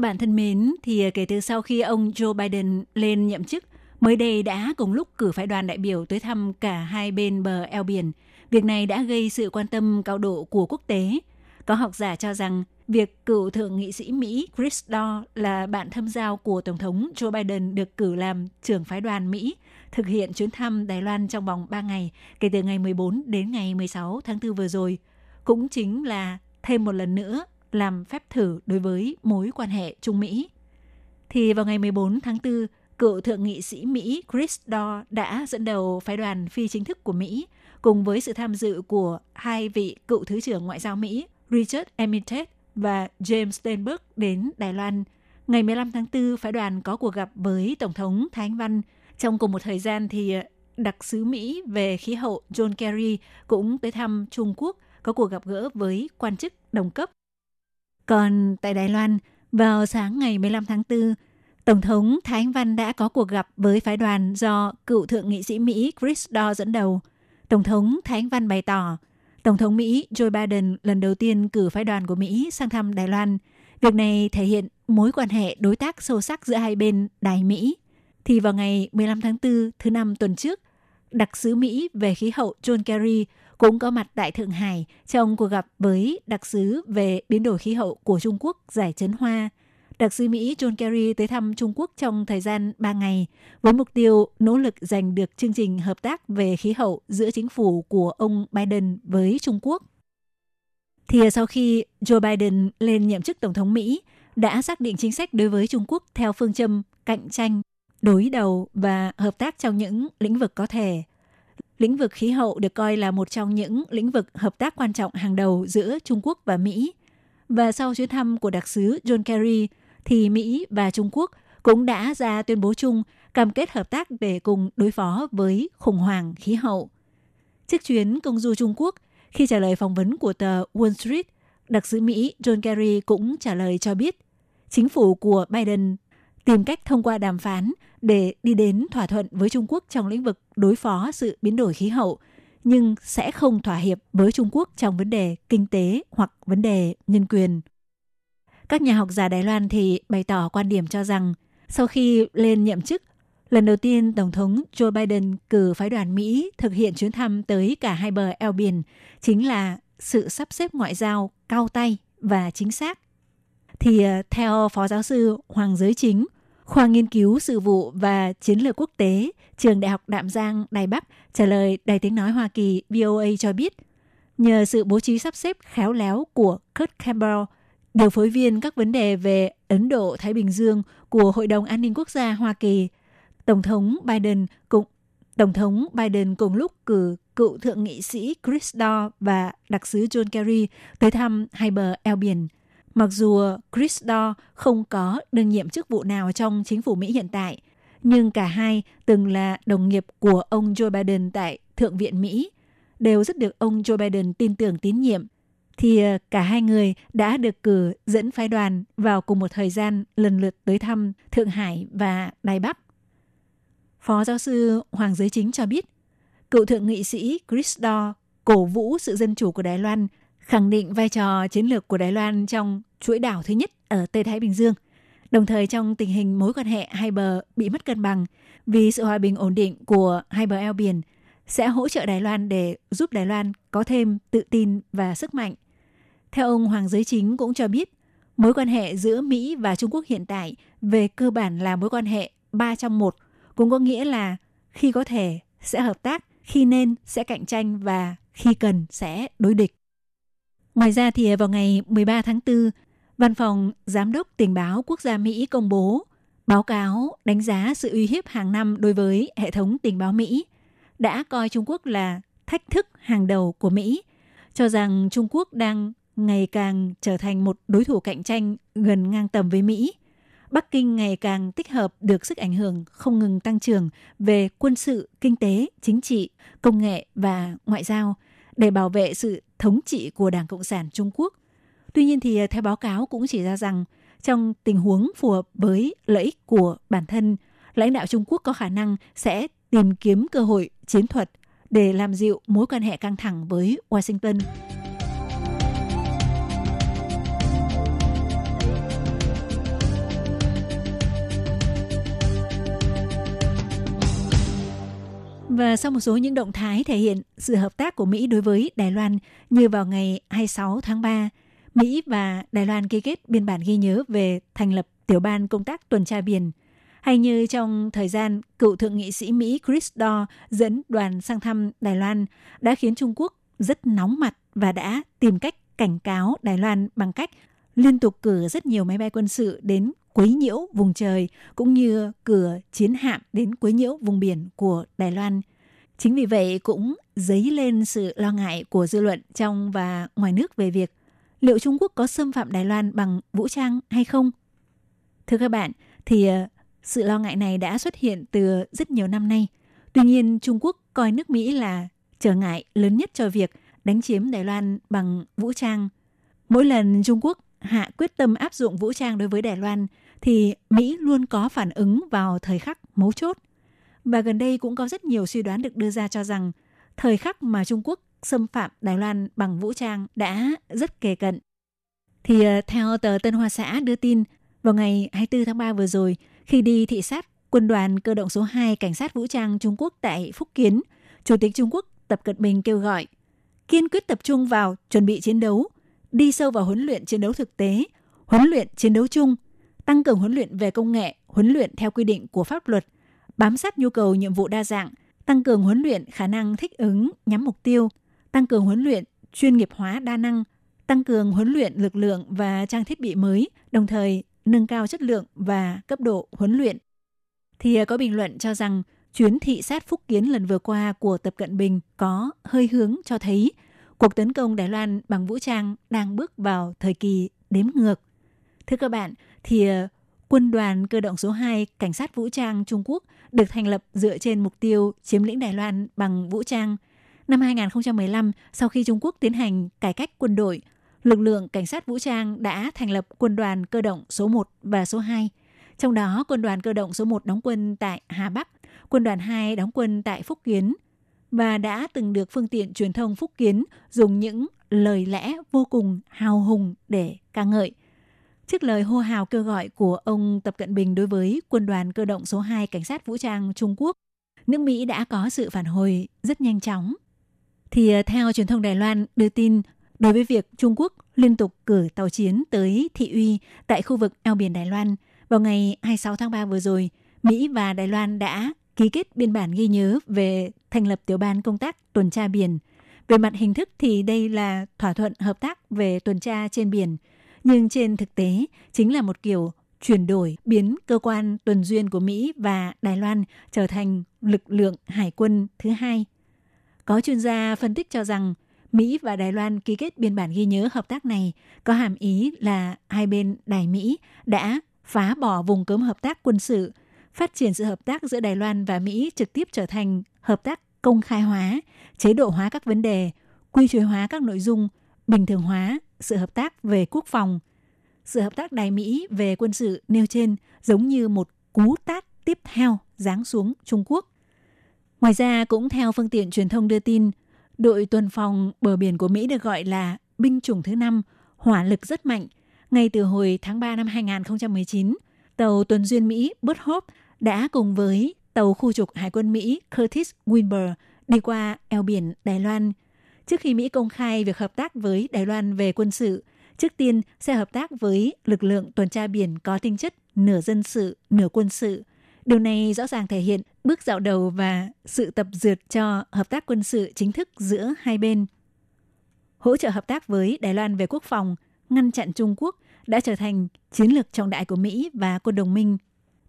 Các bạn thân mến, thì ờ, kể từ sau khi ông Joe Biden lên nhậm chức, mới đây đã cùng lúc cử phái đoàn đại biểu tới thăm cả hai bên bờ eo biển. Việc này đã gây sự quan tâm cao độ của quốc tế. Có học giả cho rằng việc cựu thượng nghị sĩ Mỹ Chris Dodd là bạn thâm giao của Tổng thống Joe Biden được cử làm trưởng phái đoàn Mỹ thực hiện chuyến thăm Đài Loan trong vòng 3 ngày kể từ ngày 14 đến ngày 16 tháng 4 vừa rồi. Cũng chính là thêm một lần nữa làm phép thử đối với mối quan hệ Trung Mỹ. Thì vào ngày 14 tháng 4, cựu thượng nghị sĩ Mỹ Chris Dodd đã dẫn đầu phái đoàn phi chính thức của Mỹ cùng với sự tham dự của hai vị cựu Thứ trưởng Ngoại giao Mỹ Richard Armitage và James Steinberg đến Đài Loan. Ngày 15 tháng 4, phái đoàn có cuộc gặp với Tổng thống Thái Anh Văn. Trong cùng một thời gian thì ờ, đặc sứ Mỹ về khí hậu John Kerry cũng tới thăm Trung Quốc, có cuộc gặp gỡ với quan chức đồng cấp. Còn tại Đài Loan, vào sáng ngày 15 tháng 4, Tổng thống Thái Anh Văn đã có cuộc gặp với phái đoàn do cựu thượng nghị sĩ Mỹ Chris Dodd dẫn đầu. Tổng thống Thái Anh Văn bày tỏ, Tổng thống Mỹ Joe Biden lần đầu tiên cử phái đoàn của Mỹ sang thăm Đài Loan. Việc này thể hiện mối quan hệ đối tác sâu sắc giữa hai bên Đài Mỹ. Thì vào ngày 15 tháng 4 thứ năm tuần trước, đặc sứ Mỹ về khí hậu John Kerry cũng có mặt tại Thượng Hải trong cuộc gặp với đặc sứ về biến đổi khí hậu của Trung Quốc Giải Trấn Hoa – Đặc sứ Mỹ John Kerry tới thăm Trung Quốc trong thời gian 3 ngày với mục tiêu nỗ lực giành được chương trình hợp tác về khí hậu giữa chính phủ của ông Biden với Trung Quốc. Thì sau khi Joe Biden lên nhậm chức Tổng thống Mỹ, đã xác định chính sách đối với Trung Quốc theo phương châm cạnh tranh, đối đầu và hợp tác trong những lĩnh vực có thể. Lĩnh vực khí hậu được coi là một trong những lĩnh vực hợp tác quan trọng hàng đầu giữa Trung Quốc và Mỹ. Và sau chuyến thăm của đặc sứ John Kerry, thì Mỹ và Trung Quốc cũng đã ra tuyên bố chung cam kết hợp tác để cùng đối phó với khủng hoảng khí hậu. Trước chuyến công du Trung Quốc, khi trả lời phỏng vấn của tờ Wall Street, đặc sứ Mỹ John Kerry cũng trả lời cho biết chính phủ của Biden tìm cách thông qua đàm phán để đi đến thỏa thuận với Trung Quốc trong lĩnh vực đối phó sự biến đổi khí hậu, nhưng sẽ không thỏa hiệp với Trung Quốc trong vấn đề kinh tế hoặc vấn đề nhân quyền. Các nhà học giả Đài Loan thì bày tỏ quan điểm cho rằng sau khi lên nhậm chức, lần đầu tiên Tổng thống Joe Biden cử phái đoàn Mỹ thực hiện chuyến thăm tới cả hai bờ eo biển chính là sự sắp xếp ngoại giao cao tay và chính xác. Thì ờ, theo Phó Giáo sư Hoàng Giới Chính, khoa nghiên cứu sự vụ và chiến lược quốc tế, trường Đại học Đạm Giang, Đài Bắc trả lời Đài tiếng nói Hoa Kỳ VOA cho biết, nhờ sự bố trí sắp xếp khéo léo của Kurt Campbell – điều phối viên các vấn đề về Ấn Độ Thái Bình Dương của Hội đồng An ninh Quốc gia Hoa Kỳ, Tổng thống Biden cũng Tổng thống Biden cùng lúc cử cựu thượng nghị sĩ Chris Dodd và đặc sứ John Kerry tới thăm hai bờ eo biển. Mặc dù Chris Dodd không có đương nhiệm chức vụ nào trong chính phủ Mỹ hiện tại, nhưng cả hai từng là đồng nghiệp của ông Joe Biden tại Thượng viện Mỹ, đều rất được ông Joe Biden tin tưởng tín nhiệm – thì ờ, cả hai người đã được cử dẫn phái đoàn vào cùng một thời gian lần lượt tới thăm Thượng Hải và Đài Bắc. Phó giáo sư Hoàng Giới Chính cho biết, cựu thượng nghị sĩ Chris Dodd cổ vũ sự dân chủ của Đài Loan, khẳng định vai trò chiến lược của Đài Loan trong chuỗi đảo thứ nhất ở Tây Thái Bình Dương. Đồng thời trong tình hình mối quan hệ hai bờ bị mất cân bằng vì sự hòa bình ổn định của hai bờ eo biển sẽ hỗ trợ Đài Loan để giúp Đài Loan có thêm tự tin và sức mạnh. Theo ông Hoàng Giới Chính cũng cho biết, mối quan hệ giữa Mỹ và Trung Quốc hiện tại về cơ bản là mối quan hệ ba trong một, cũng có nghĩa là khi có thể sẽ hợp tác, khi nên sẽ cạnh tranh và khi cần sẽ đối địch. Ngoài ra thì vào ngày 13 tháng 4, Văn phòng Giám đốc Tình báo Quốc gia Mỹ công bố báo cáo đánh giá sự uy hiếp hàng năm đối với hệ thống tình báo Mỹ đã coi Trung Quốc là thách thức hàng đầu của Mỹ, cho rằng Trung Quốc đang ngày càng trở thành một đối thủ cạnh tranh gần ngang tầm với Mỹ. Bắc Kinh ngày càng tích hợp được sức ảnh hưởng không ngừng tăng trưởng về quân sự, kinh tế, chính trị, công nghệ và ngoại giao để bảo vệ sự thống trị của Đảng Cộng sản Trung Quốc. Tuy nhiên thì ờ, theo báo cáo cũng chỉ ra rằng trong tình huống phù hợp với lợi ích của bản thân, lãnh đạo Trung Quốc có khả năng sẽ tìm kiếm cơ hội chiến thuật để làm dịu mối quan hệ căng thẳng với Washington. Và sau một số những động thái thể hiện sự hợp tác của Mỹ đối với Đài Loan như vào ngày 26 tháng 3, Mỹ và Đài Loan ký kết biên bản ghi nhớ về thành lập tiểu ban công tác tuần tra biển. Hay như trong thời gian cựu thượng nghị sĩ Mỹ Chris Dodd dẫn đoàn sang thăm Đài Loan đã khiến Trung Quốc rất nóng mặt và đã tìm cách cảnh cáo Đài Loan bằng cách liên tục cử rất nhiều máy bay quân sự đến quấy nhiễu vùng trời cũng như cử chiến hạm đến quấy nhiễu vùng biển của Đài Loan. Chính vì vậy cũng dấy lên sự lo ngại của dư luận trong và ngoài nước về việc liệu Trung Quốc có xâm phạm Đài Loan bằng vũ trang hay không? Thưa các bạn, thì ờ, sự lo ngại này đã xuất hiện từ rất nhiều năm nay. Tuy nhiên, Trung Quốc coi nước Mỹ là trở ngại lớn nhất cho việc đánh chiếm Đài Loan bằng vũ trang. Mỗi lần Trung Quốc hạ quyết tâm áp dụng vũ trang đối với Đài Loan, thì Mỹ luôn có phản ứng vào thời khắc mấu chốt. Và gần đây cũng có rất nhiều suy đoán được đưa ra cho rằng thời khắc mà Trung Quốc xâm phạm Đài Loan bằng vũ trang đã rất kề cận. Thì ờ, theo tờ Tân Hoa Xã đưa tin, vào ngày 24 tháng 3 vừa rồi, khi đi thị sát quân đoàn cơ động số 2 cảnh sát vũ trang Trung Quốc tại Phúc Kiến, Chủ tịch Trung Quốc Tập Cận Bình kêu gọi kiên quyết tập trung vào chuẩn bị chiến đấu, đi sâu vào huấn luyện chiến đấu thực tế, huấn luyện chiến đấu chung, tăng cường huấn luyện về công nghệ, huấn luyện theo quy định của pháp luật, bám sát nhu cầu nhiệm vụ đa dạng, tăng cường huấn luyện khả năng thích ứng nhắm mục tiêu, tăng cường huấn luyện chuyên nghiệp hóa đa năng, tăng cường huấn luyện lực lượng và trang thiết bị mới, đồng thời nâng cao chất lượng và cấp độ huấn luyện. Thì à, có bình luận cho rằng chuyến thị sát Phúc Kiến lần vừa qua của Tập Cận Bình có hơi hướng cho thấy cuộc tấn công Đài Loan bằng vũ trang đang bước vào thời kỳ đếm ngược. Thưa các bạn, thì à, quân đoàn cơ động số 2 cảnh sát vũ trang Trung Quốc được thành lập dựa trên mục tiêu chiếm lĩnh Đài Loan bằng vũ trang – Năm 2015, sau khi Trung Quốc tiến hành cải cách quân đội, lực lượng cảnh sát vũ trang đã thành lập quân đoàn cơ động số 1 và số 2. Trong đó, quân đoàn cơ động số 1 đóng quân tại Hà Bắc, quân đoàn 2 đóng quân tại Phúc Kiến và đã từng được phương tiện truyền thông Phúc Kiến dùng những lời lẽ vô cùng hào hùng để ca ngợi. Trước lời hô hào kêu gọi của ông Tập Cận Bình đối với quân đoàn cơ động số 2 cảnh sát vũ trang Trung Quốc, nước Mỹ đã có sự phản hồi rất nhanh chóng thì ờ, theo truyền thông Đài Loan đưa tin, đối với việc Trung Quốc liên tục cử tàu chiến tới thị uy tại khu vực eo biển Đài Loan, vào ngày 26 tháng 3 vừa rồi, Mỹ và Đài Loan đã ký kết biên bản ghi nhớ về thành lập tiểu ban công tác tuần tra biển. Về mặt hình thức thì đây là thỏa thuận hợp tác về tuần tra trên biển, nhưng trên thực tế chính là một kiểu chuyển đổi biến cơ quan tuần duyên của Mỹ và Đài Loan trở thành lực lượng hải quân thứ hai có chuyên gia phân tích cho rằng Mỹ và Đài Loan ký kết biên bản ghi nhớ hợp tác này có hàm ý là hai bên Đài Mỹ đã phá bỏ vùng cấm hợp tác quân sự, phát triển sự hợp tác giữa Đài Loan và Mỹ trực tiếp trở thành hợp tác công khai hóa, chế độ hóa các vấn đề, quy chế hóa các nội dung bình thường hóa sự hợp tác về quốc phòng. Sự hợp tác Đài Mỹ về quân sự nêu trên giống như một cú tát tiếp theo giáng xuống Trung Quốc. Ngoài ra, cũng theo phương tiện truyền thông đưa tin, đội tuần phòng bờ biển của Mỹ được gọi là binh chủng thứ năm, hỏa lực rất mạnh. Ngay từ hồi tháng 3 năm 2019, tàu tuần duyên Mỹ Bud Hope đã cùng với tàu khu trục Hải quân Mỹ Curtis Winber đi qua eo biển Đài Loan. Trước khi Mỹ công khai việc hợp tác với Đài Loan về quân sự, trước tiên sẽ hợp tác với lực lượng tuần tra biển có tinh chất nửa dân sự, nửa quân sự. Điều này rõ ràng thể hiện bước dạo đầu và sự tập dượt cho hợp tác quân sự chính thức giữa hai bên. Hỗ trợ hợp tác với Đài Loan về quốc phòng, ngăn chặn Trung Quốc đã trở thành chiến lược trọng đại của Mỹ và quân đồng minh.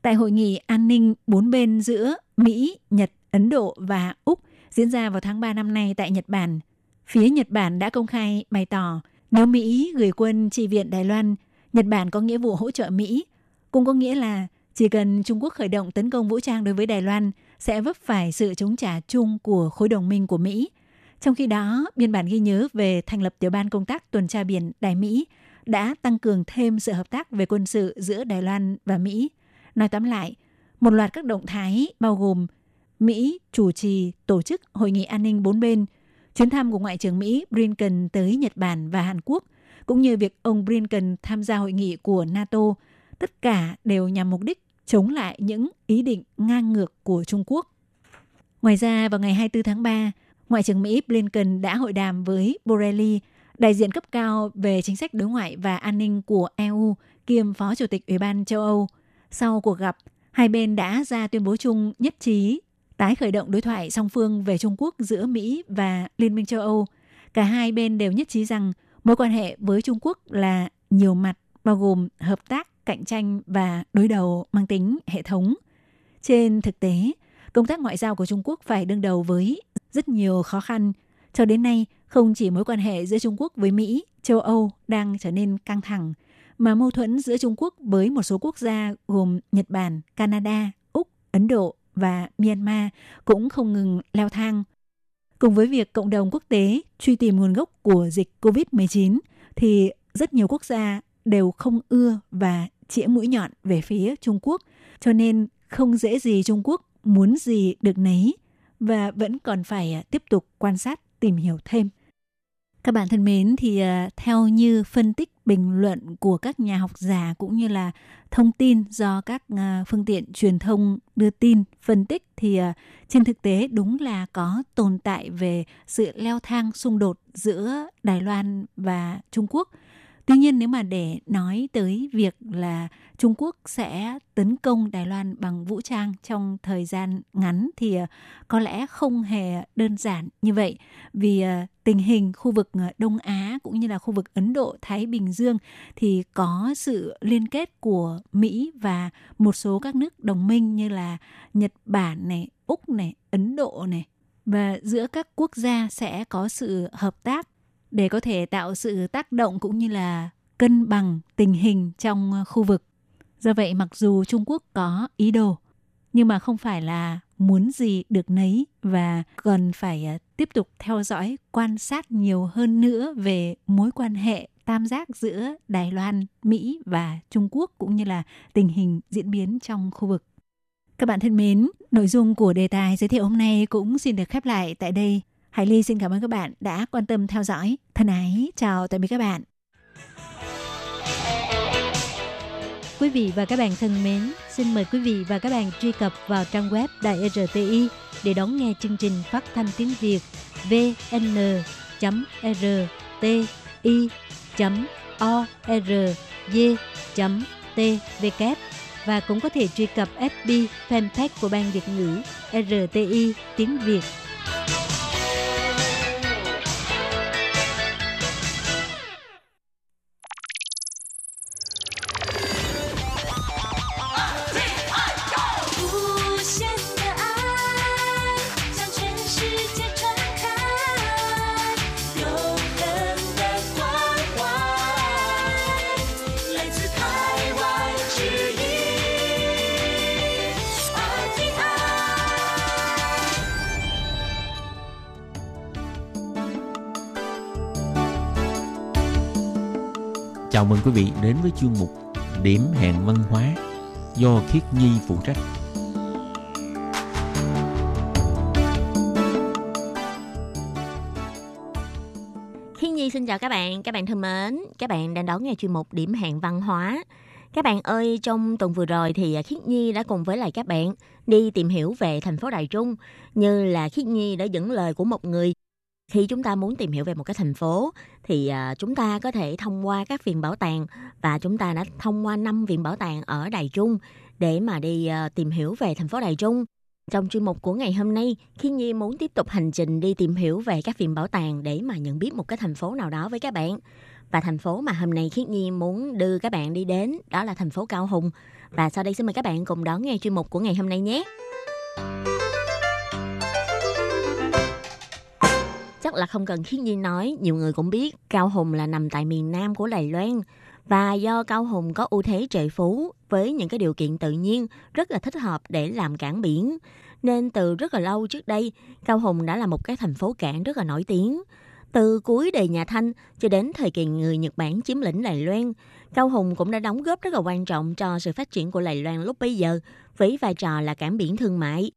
Tại hội nghị an ninh bốn bên giữa Mỹ, Nhật, Ấn Độ và Úc diễn ra vào tháng 3 năm nay tại Nhật Bản, phía Nhật Bản đã công khai bày tỏ nếu Mỹ gửi quân chi viện Đài Loan, Nhật Bản có nghĩa vụ hỗ trợ Mỹ, cũng có nghĩa là chỉ cần Trung Quốc khởi động tấn công vũ trang đối với Đài Loan sẽ vấp phải sự chống trả chung của khối đồng minh của Mỹ. Trong khi đó, biên bản ghi nhớ về thành lập tiểu ban công tác tuần tra biển Đài Mỹ đã tăng cường thêm sự hợp tác về quân sự giữa Đài Loan và Mỹ. Nói tóm lại, một loạt các động thái bao gồm Mỹ chủ trì tổ chức hội nghị an ninh bốn bên, chuyến thăm của Ngoại trưởng Mỹ Blinken tới Nhật Bản và Hàn Quốc, cũng như việc ông Blinken tham gia hội nghị của NATO, tất cả đều nhằm mục đích chống lại những ý định ngang ngược của Trung Quốc. Ngoài ra, vào ngày 24 tháng 3, Ngoại trưởng Mỹ Blinken đã hội đàm với Borrelli, đại diện cấp cao về chính sách đối ngoại và an ninh của EU, kiêm Phó Chủ tịch Ủy ban châu Âu. Sau cuộc gặp, hai bên đã ra tuyên bố chung nhất trí tái khởi động đối thoại song phương về Trung Quốc giữa Mỹ và Liên minh châu Âu. Cả hai bên đều nhất trí rằng mối quan hệ với Trung Quốc là nhiều mặt, bao gồm hợp tác, cạnh tranh và đối đầu mang tính hệ thống. Trên thực tế, công tác ngoại giao của Trung Quốc phải đương đầu với rất nhiều khó khăn. Cho đến nay, không chỉ mối quan hệ giữa Trung Quốc với Mỹ, châu Âu đang trở nên căng thẳng, mà mâu thuẫn giữa Trung Quốc với một số quốc gia gồm Nhật Bản, Canada, Úc, Ấn Độ và Myanmar cũng không ngừng leo thang. Cùng với việc cộng đồng quốc tế truy tìm nguồn gốc của dịch COVID-19 thì rất nhiều quốc gia đều không ưa và chĩa mũi nhọn về phía Trung Quốc, cho nên không dễ gì Trung Quốc muốn gì được nấy và vẫn còn phải à, tiếp tục quan sát tìm hiểu thêm. Các bạn thân mến thì à, theo như phân tích bình luận của các nhà học giả cũng như là thông tin do các à, phương tiện truyền thông đưa tin phân tích thì trên thực tế đúng là có tồn tại về sự leo thang xung đột giữa Đài Loan và Trung Quốc Tuy nhiên nếu mà để nói tới việc là Trung Quốc sẽ tấn công Đài Loan bằng vũ trang trong thời gian ngắn thì ờ, có lẽ không hề đơn giản như vậy. Vì ờ, tình hình khu vực ờ, Đông Á cũng như là khu vực Ấn Độ, Thái Bình Dương thì có sự liên kết của Mỹ và một số các nước đồng minh như là Nhật Bản này, Úc này, Ấn Độ này. Và giữa các quốc gia sẽ có sự hợp tác để có thể tạo sự tác động cũng như là cân bằng tình hình trong ờ, khu vực. Do vậy mặc dù Trung Quốc có ý đồ nhưng mà không phải là muốn gì được nấy và cần phải ờ, tiếp tục theo dõi quan sát nhiều hơn nữa về mối quan hệ tam giác giữa Đài Loan, Mỹ và Trung Quốc cũng như là tình hình diễn biến trong khu vực. Các bạn thân mến, nội dung của đề tài giới thiệu hôm nay cũng xin được khép lại tại đây. Hải Ly xin cảm ơn các bạn đã quan tâm theo dõi. Thân ái, chào tạm biệt các bạn. Quý vị và các bạn thân mến, xin mời quý vị và các bạn truy cập vào trang web Đài RTI để đón nghe chương trình phát thanh tiếng Việt vn.rti.org.tvk và cũng có thể truy cập FB fanpage của Ban Việt ngữ RTI tiếng Việt mừng quý vị đến với chuyên mục Điểm hẹn văn hóa do Khiết Nhi phụ trách. Khiết Nhi xin chào các bạn, các bạn thân mến, các bạn đang đón nghe chuyên mục Điểm hẹn văn hóa. Các bạn ơi, trong tuần vừa rồi thì à, Khiết Nhi đã cùng với lại các bạn đi tìm hiểu về thành phố Đài Trung, như là Khiết Nhi đã dẫn lời của một người khi chúng ta muốn tìm hiểu về một cái thành phố thì à, chúng ta có thể thông qua các viện bảo tàng và chúng ta đã thông qua năm viện bảo tàng ở Đài Trung để mà đi à, tìm hiểu về thành phố Đài Trung. Trong chuyên mục của ngày hôm nay, Khi Nhi muốn tiếp tục hành trình đi tìm hiểu về các viện bảo tàng để mà nhận biết một cái thành phố nào đó với các bạn. Và thành phố mà hôm nay Khiết Nhi muốn đưa các bạn đi đến đó là thành phố Cao Hùng. Và sau đây xin mời các bạn cùng đón nghe chuyên mục của ngày hôm nay nhé. Chắc là không cần Khiết Nhi nói, nhiều người cũng biết Cao Hùng là nằm tại miền Nam của Đài Loan. Và do Cao Hùng có ưu thế trời phú với những cái điều kiện tự nhiên rất là thích hợp để làm cảng biển. Nên từ rất là lâu trước đây, Cao Hùng đã là một cái thành phố cảng rất là nổi tiếng. Từ cuối đời nhà Thanh cho đến thời kỳ người Nhật Bản chiếm lĩnh Đài Loan, Cao Hùng cũng đã đóng góp rất là quan trọng cho sự phát triển của Đài Loan lúc bấy giờ với vai trò là cảng biển thương mại.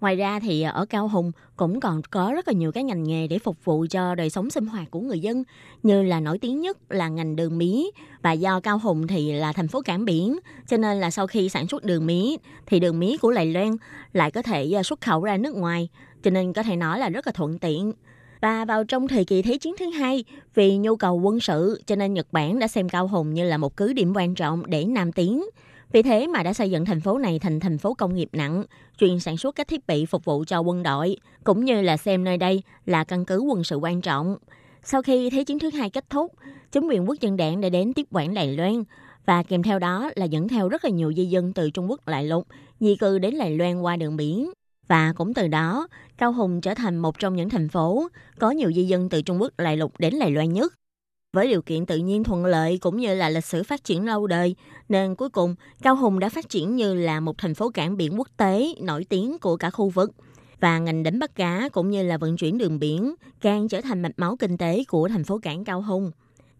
Ngoài ra thì à, ở Cao Hùng cũng còn có rất là nhiều cái ngành nghề để phục vụ cho đời sống sinh hoạt của người dân như là nổi tiếng nhất là ngành đường mía và do Cao Hùng thì là thành phố cảng biển cho nên là sau khi sản xuất đường mía thì đường mía của lầy Loan lại có thể à, xuất khẩu ra nước ngoài cho nên có thể nói là rất là thuận tiện. Và vào trong thời kỳ Thế chiến thứ hai, vì nhu cầu quân sự cho nên Nhật Bản đã xem Cao Hùng như là một cứ điểm quan trọng để Nam tiến. Vì thế mà đã xây dựng thành phố này thành thành phố công nghiệp nặng, chuyên sản xuất các thiết bị phục vụ cho quân đội, cũng như là xem nơi đây là căn cứ quân sự quan trọng. Sau khi Thế chiến thứ hai kết thúc, chính quyền quốc dân đảng đã đến tiếp quản Đài Loan và kèm theo đó là dẫn theo rất là nhiều di dân từ Trung Quốc lại lục di cư đến Đài Loan qua đường biển. Và cũng từ đó, Cao Hùng trở thành một trong những thành phố có nhiều di dân từ Trung Quốc lại lục đến Đài Loan nhất với điều kiện tự nhiên thuận lợi cũng như là lịch sử phát triển lâu đời, nên cuối cùng Cao Hùng đã phát triển như là một thành phố cảng biển quốc tế nổi tiếng của cả khu vực. Và ngành đánh bắt cá cũng như là vận chuyển đường biển càng trở thành mạch máu kinh tế của thành phố cảng Cao Hùng.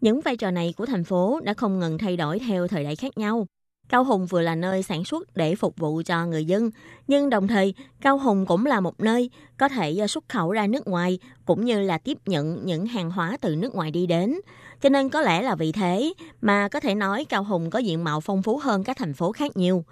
Những vai trò này của thành phố đã không ngừng thay đổi theo thời đại khác nhau. Cao Hùng vừa là nơi sản xuất để phục vụ cho người dân, nhưng đồng thời Cao Hùng cũng là một nơi có thể ờ, xuất khẩu ra nước ngoài cũng như là tiếp nhận những hàng hóa từ nước ngoài đi đến. Cho nên có lẽ là vì thế mà có thể nói Cao Hùng có diện mạo phong phú hơn các thành phố khác nhiều.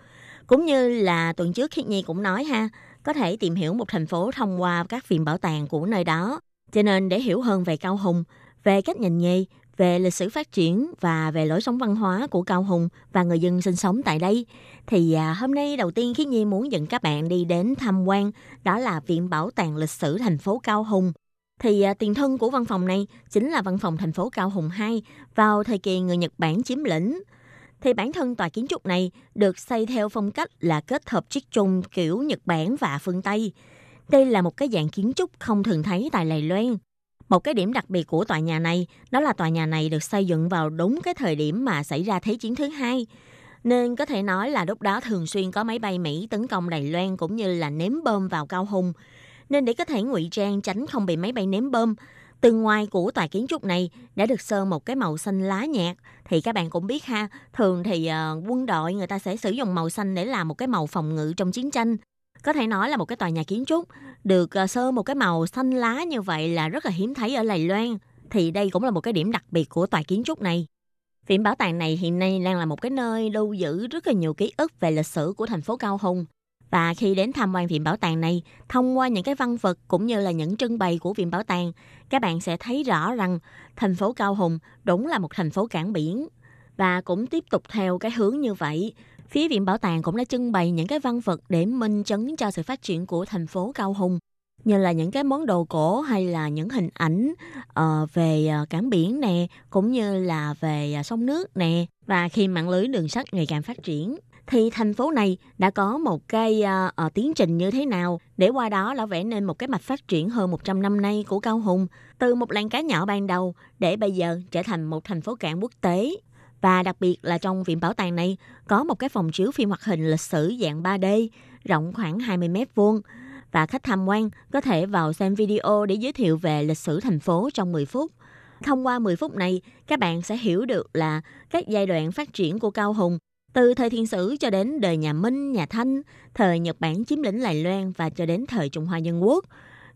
Cũng như là tuần trước Khiết Nhi cũng nói ha, có thể tìm hiểu một thành phố thông qua các viện bảo tàng của nơi đó. Cho nên để hiểu hơn về Cao Hùng, về cách nhìn nhì về lịch sử phát triển và về lối sống văn hóa của Cao Hùng và người dân sinh sống tại đây. Thì à, hôm nay đầu tiên Khiết Nhi muốn dẫn các bạn đi đến tham quan, đó là Viện Bảo tàng Lịch sử thành phố Cao Hùng. Thì à, tiền thân của văn phòng này chính là văn phòng thành phố Cao Hùng 2 vào thời kỳ người Nhật Bản chiếm lĩnh. Thì bản thân tòa kiến trúc này được xây theo phong cách là kết hợp chiếc chung kiểu Nhật Bản và phương Tây. Đây là một cái dạng kiến trúc không thường thấy tại Đài Loan. Một cái điểm đặc biệt của tòa nhà này đó là tòa nhà này được xây dựng vào đúng cái thời điểm mà xảy ra Thế chiến thứ hai. Nên có thể nói là lúc đó thường xuyên có máy bay Mỹ tấn công Đài Loan cũng như là ném bom vào Cao Hùng. Nên để có thể ngụy trang tránh không bị máy bay ném bom, từ ngoài của tòa kiến trúc này đã được sơn một cái màu xanh lá nhạt. Thì các bạn cũng biết ha, thường thì uh, quân đội người ta sẽ sử dụng màu xanh để làm một cái màu phòng ngự trong chiến tranh. Có thể nói là một cái tòa nhà kiến trúc được ờ, sơn một cái màu xanh lá như vậy là rất là hiếm thấy ở Lài Loan. Thì đây cũng là một cái điểm đặc biệt của tòa kiến trúc này. Viện bảo tàng này hiện nay đang là một cái nơi lưu giữ rất là nhiều ký ức về lịch sử của thành phố Cao Hùng. Và khi đến tham quan viện bảo tàng này, thông qua những cái văn vật cũng như là những trưng bày của viện bảo tàng, các bạn sẽ thấy rõ rằng thành phố Cao Hùng đúng là một thành phố cảng biển. Và cũng tiếp tục theo cái hướng như vậy, phía viện bảo tàng cũng đã trưng bày những cái văn vật để minh chứng cho sự phát triển của thành phố Cao Hùng như là những cái món đồ cổ hay là những hình ảnh uh, về ờ, cảng biển nè cũng như là về ờ, sông nước nè và khi mạng lưới đường sắt ngày càng phát triển thì thành phố này đã có một cái uh, tiến trình như thế nào để qua đó đã vẽ nên một cái mạch phát triển hơn 100 năm nay của Cao Hùng từ một làng cá nhỏ ban đầu để bây giờ trở thành một thành phố cảng quốc tế. Và đặc biệt là trong viện bảo tàng này có một cái phòng chiếu phim hoạt hình lịch sử dạng 3D rộng khoảng 20 mét vuông và khách tham quan có thể vào xem video để giới thiệu về lịch sử thành phố trong 10 phút. Thông qua 10 phút này, các bạn sẽ hiểu được là các giai đoạn phát triển của Cao Hùng từ thời thiên sử cho đến đời nhà Minh, nhà Thanh, thời Nhật Bản chiếm lĩnh Lài Loan và cho đến thời Trung Hoa Dân Quốc.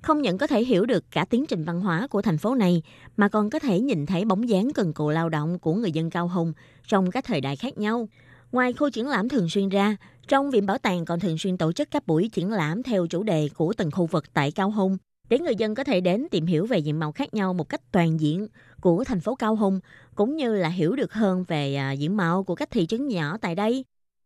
Không những có thể hiểu được cả tiến trình văn hóa của thành phố này, mà còn có thể nhìn thấy bóng dáng cần cù lao động của người dân Cao Hùng trong các thời đại khác nhau. Ngoài khu triển lãm thường xuyên ra, trong viện bảo tàng còn thường xuyên tổ chức các buổi triển lãm theo chủ đề của từng khu vực tại Cao Hùng để người dân có thể đến tìm hiểu về diện mạo khác nhau một cách toàn diện của thành phố Cao Hùng cũng như là hiểu được hơn về à, diện mạo của các thị trấn nhỏ tại đây.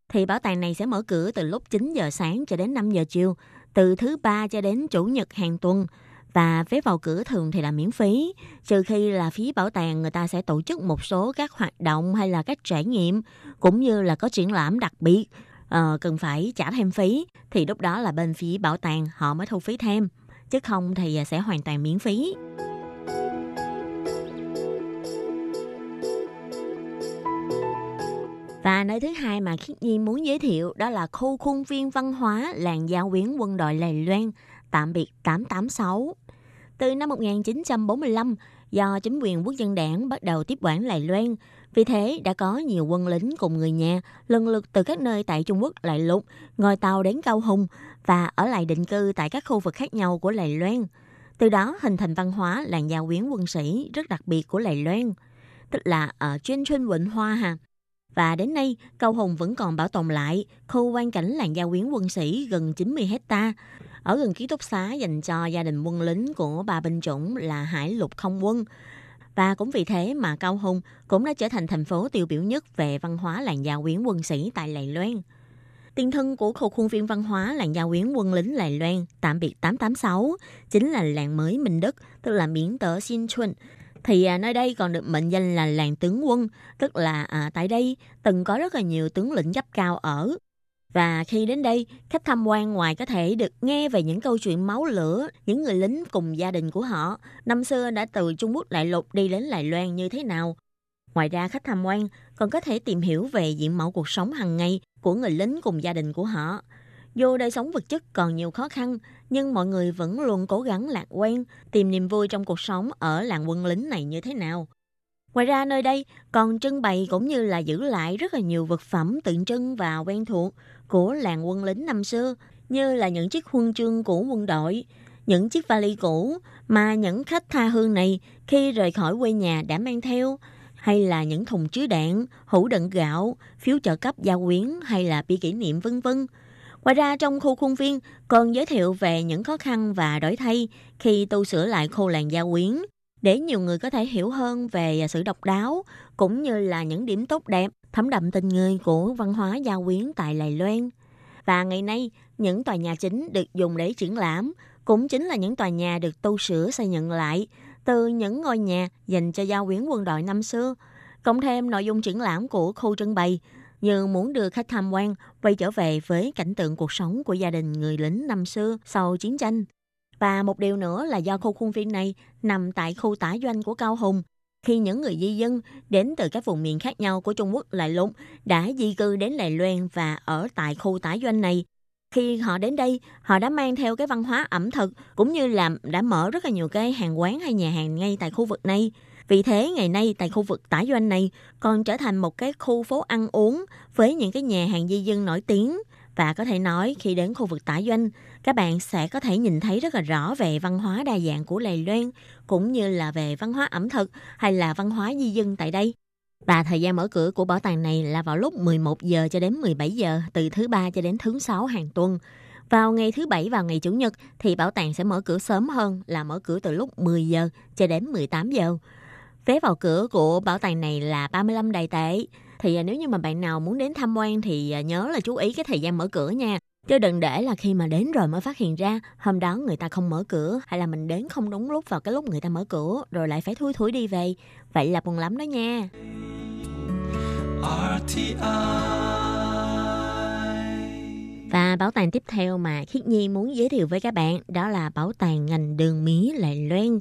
Thì bảo tàng này sẽ mở cửa từ lúc 9 giờ sáng cho đến 5 giờ chiều, từ thứ ba cho đến chủ nhật hàng tuần và vé vào cửa thường thì là miễn phí, trừ khi là phí bảo tàng người ta sẽ tổ chức một số các hoạt động hay là các trải nghiệm cũng như là có triển lãm đặc biệt uh, cần phải trả thêm phí thì lúc đó là bên phí bảo tàng họ mới thu phí thêm chứ không thì ờ, sẽ hoàn toàn miễn phí. Và nơi thứ hai mà Khiết Nhi muốn giới thiệu đó là khu khuôn viên văn hóa làng giao quyến quân đội Lài Loan, tạm biệt 886. Từ năm 1945, do chính quyền quốc dân đảng bắt đầu tiếp quản Lài Loan, vì thế đã có nhiều quân lính cùng người nhà lần lượt từ các nơi tại Trung Quốc lại lục, ngồi tàu đến Cao Hùng và ở lại định cư tại các khu vực khác nhau của Lài Loan. Từ đó hình thành văn hóa làng giao quyến quân sĩ rất đặc biệt của Lài Loan, tức là ở trên chuyên Vịnh Hoa ha. Và đến nay, Cao Hùng vẫn còn bảo tồn lại khu quan cảnh làng giao quyến quân sĩ gần 90 hecta ở gần ký túc xá dành cho gia đình quân lính của bà binh chủng là Hải lục không quân. Và cũng vì thế mà Cao Hùng cũng đã trở thành thành phố tiêu biểu nhất về văn hóa làng giao quyến quân sĩ tại Lài Loan. Tiền thân của khu khuôn viên văn hóa làng giao quyến quân lính Lài Loan tạm biệt 886 chính là làng mới Minh Đức, tức là miễn tở Xin Xuân. Thì à, nơi đây còn được mệnh danh là làng tướng quân, tức là à, tại đây từng có rất là nhiều tướng lĩnh cấp cao ở. Và khi đến đây, khách tham quan ngoài có thể được nghe về những câu chuyện máu lửa, những người lính cùng gia đình của họ, năm xưa đã từ Trung Quốc đại lục đi đến Đài Loan như thế nào. Ngoài ra, khách tham quan còn có thể tìm hiểu về diện mạo cuộc sống hàng ngày của người lính cùng gia đình của họ. Dù đời sống vật chất còn nhiều khó khăn, nhưng mọi người vẫn luôn cố gắng lạc quan, tìm niềm vui trong cuộc sống ở làng quân lính này như thế nào. Ngoài ra nơi đây còn trưng bày cũng như là giữ lại rất là nhiều vật phẩm tượng trưng và quen thuộc của làng quân lính năm xưa, như là những chiếc huân chương của quân đội, những chiếc vali cũ mà những khách tha hương này khi rời khỏi quê nhà đã mang theo, hay là những thùng chứa đạn, hũ đựng gạo, phiếu trợ cấp gia quyến hay là bia kỷ niệm vân vân. Ngoài ra trong khu khuôn viên còn giới thiệu về những khó khăn và đổi thay khi tu sửa lại khu làng gia quyến để nhiều người có thể hiểu hơn về sự độc đáo cũng như là những điểm tốt đẹp thấm đậm tình người của văn hóa gia quyến tại Lài Loan. Và ngày nay, những tòa nhà chính được dùng để triển lãm cũng chính là những tòa nhà được tu sửa xây dựng lại từ những ngôi nhà dành cho gia quyến quân đội năm xưa, cộng thêm nội dung triển lãm của khu trưng bày như muốn đưa khách tham quan quay trở về với cảnh tượng cuộc sống của gia đình người lính năm xưa sau chiến tranh. Và một điều nữa là do khu khuôn viên này nằm tại khu tả doanh của Cao Hùng, khi những người di dân đến từ các vùng miền khác nhau của Trung Quốc lại lục đã di cư đến Đài Loan và ở tại khu tả doanh này. Khi họ đến đây, họ đã mang theo cái văn hóa ẩm thực cũng như là đã mở rất là nhiều cái hàng quán hay nhà hàng ngay tại khu vực này. Vì thế ngày nay tại khu vực tả doanh này còn trở thành một cái khu phố ăn uống với những cái nhà hàng di dân nổi tiếng và có thể nói khi đến khu vực tả doanh, các bạn sẽ có thể nhìn thấy rất là rõ về văn hóa đa dạng của Lầy Loan, cũng như là về văn hóa ẩm thực hay là văn hóa di dân tại đây. Và thời gian mở cửa của bảo tàng này là vào lúc 11 giờ cho đến 17 giờ, từ thứ ba cho đến thứ sáu hàng tuần. Vào ngày thứ bảy và ngày chủ nhật thì bảo tàng sẽ mở cửa sớm hơn là mở cửa từ lúc 10 giờ cho đến 18 giờ. Vé vào cửa của bảo tàng này là 35 đài tệ. Thì à, nếu như mà bạn nào muốn đến tham quan thì à, nhớ là chú ý cái thời gian mở cửa nha. Chứ đừng để là khi mà đến rồi mới phát hiện ra hôm đó người ta không mở cửa hay là mình đến không đúng lúc vào cái lúc người ta mở cửa rồi lại phải thui thủi đi về. Vậy là buồn lắm đó nha. RTI và bảo tàng tiếp theo mà Khiết Nhi muốn giới thiệu với các bạn đó là bảo tàng ngành đường mía Lài Loan.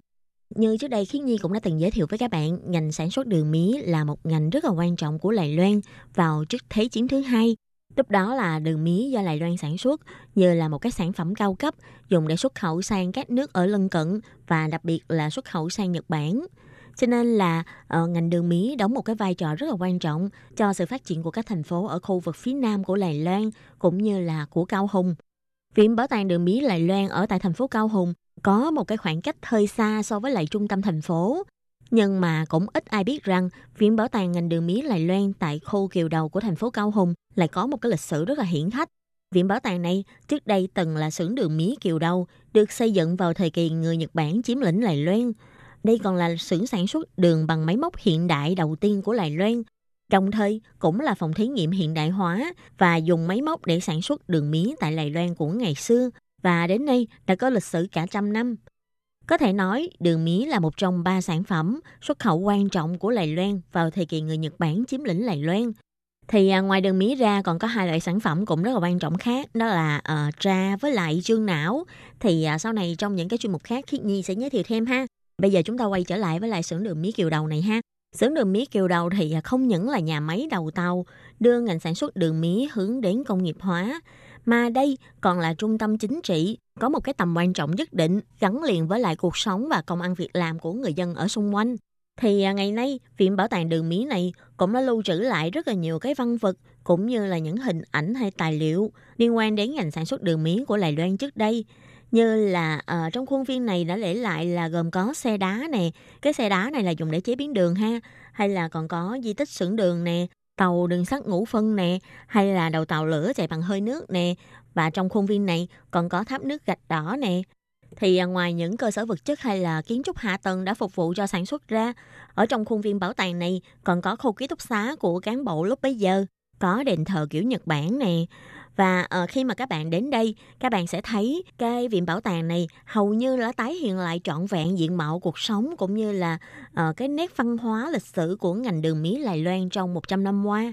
Như trước đây Khiết Nhi cũng đã từng giới thiệu với các bạn, ngành sản xuất đường mía là một ngành rất là quan trọng của Lài Loan vào trước Thế chiến thứ hai. Lúc đó là đường mía do Lài Loan sản xuất như là một cái sản phẩm cao cấp dùng để xuất khẩu sang các nước ở lân cận và đặc biệt là xuất khẩu sang Nhật Bản. Cho nên là uh, ngành đường mía đóng một cái vai trò rất là quan trọng cho sự phát triển của các thành phố ở khu vực phía nam của Đài Loan cũng như là của Cao Hùng. Viện Bảo tàng Đường Mía Đài Loan ở tại thành phố Cao Hùng có một cái khoảng cách hơi xa so với lại trung tâm thành phố. Nhưng mà cũng ít ai biết rằng Viện Bảo tàng ngành đường mía Lài Loan tại khu kiều đầu của thành phố Cao Hùng lại có một cái lịch sử rất là hiển hách. Viện bảo tàng này trước đây từng là xưởng đường mía kiều đầu, được xây dựng vào thời kỳ người Nhật Bản chiếm lĩnh Lài Loan. Đây còn là xưởng sản xuất đường bằng máy móc hiện đại đầu tiên của Lài Loan. Đồng thời cũng là phòng thí nghiệm hiện đại hóa và dùng máy móc để sản xuất đường mía tại Lài Loan của ngày xưa và đến nay đã có lịch sử cả trăm năm. Có thể nói, đường mía là một trong ba sản phẩm xuất khẩu quan trọng của Đài Loan vào thời kỳ người Nhật Bản chiếm lĩnh Đài Loan. Thì à, ngoài đường mía ra còn có hai loại sản phẩm cũng rất là quan trọng khác, đó là à, trà với lại chương não. Thì à, sau này trong những cái chuyên mục khác Khiết Nhi sẽ giới thiệu thêm ha. Bây giờ chúng ta quay trở lại với lại xưởng đường mía kiều đầu này ha. Xưởng đường mía kiều đầu thì à, không những là nhà máy đầu tàu đưa ngành sản xuất đường mía hướng đến công nghiệp hóa, mà đây còn là trung tâm chính trị, có một cái tầm quan trọng nhất định gắn liền với lại cuộc sống và công ăn việc làm của người dân ở xung quanh. Thì à, ngày nay, Viện Bảo tàng Đường Mỹ này cũng đã lưu trữ lại rất là nhiều cái văn vật cũng như là những hình ảnh hay tài liệu liên quan đến ngành sản xuất đường mía của Đài Loan trước đây như là uh, trong khuôn viên này đã để lại là gồm có xe đá nè cái xe đá này là dùng để chế biến đường ha hay là còn có di tích xưởng đường nè tàu đường sắt ngũ phân nè, hay là đầu tàu lửa chạy bằng hơi nước nè, và trong khuôn viên này còn có tháp nước gạch đỏ nè. Thì à, ngoài những cơ sở vật chất hay là kiến trúc hạ tầng đã phục vụ cho sản xuất ra, ở trong khuôn viên bảo tàng này còn có khu ký túc xá của cán bộ lúc bấy giờ, có đền thờ kiểu Nhật Bản nè, và uh, khi mà các bạn đến đây các bạn sẽ thấy cái viện bảo tàng này hầu như là tái hiện lại trọn vẹn diện mạo cuộc sống cũng như là uh, cái nét văn hóa lịch sử của ngành đường mía Đài Loan trong 100 năm qua.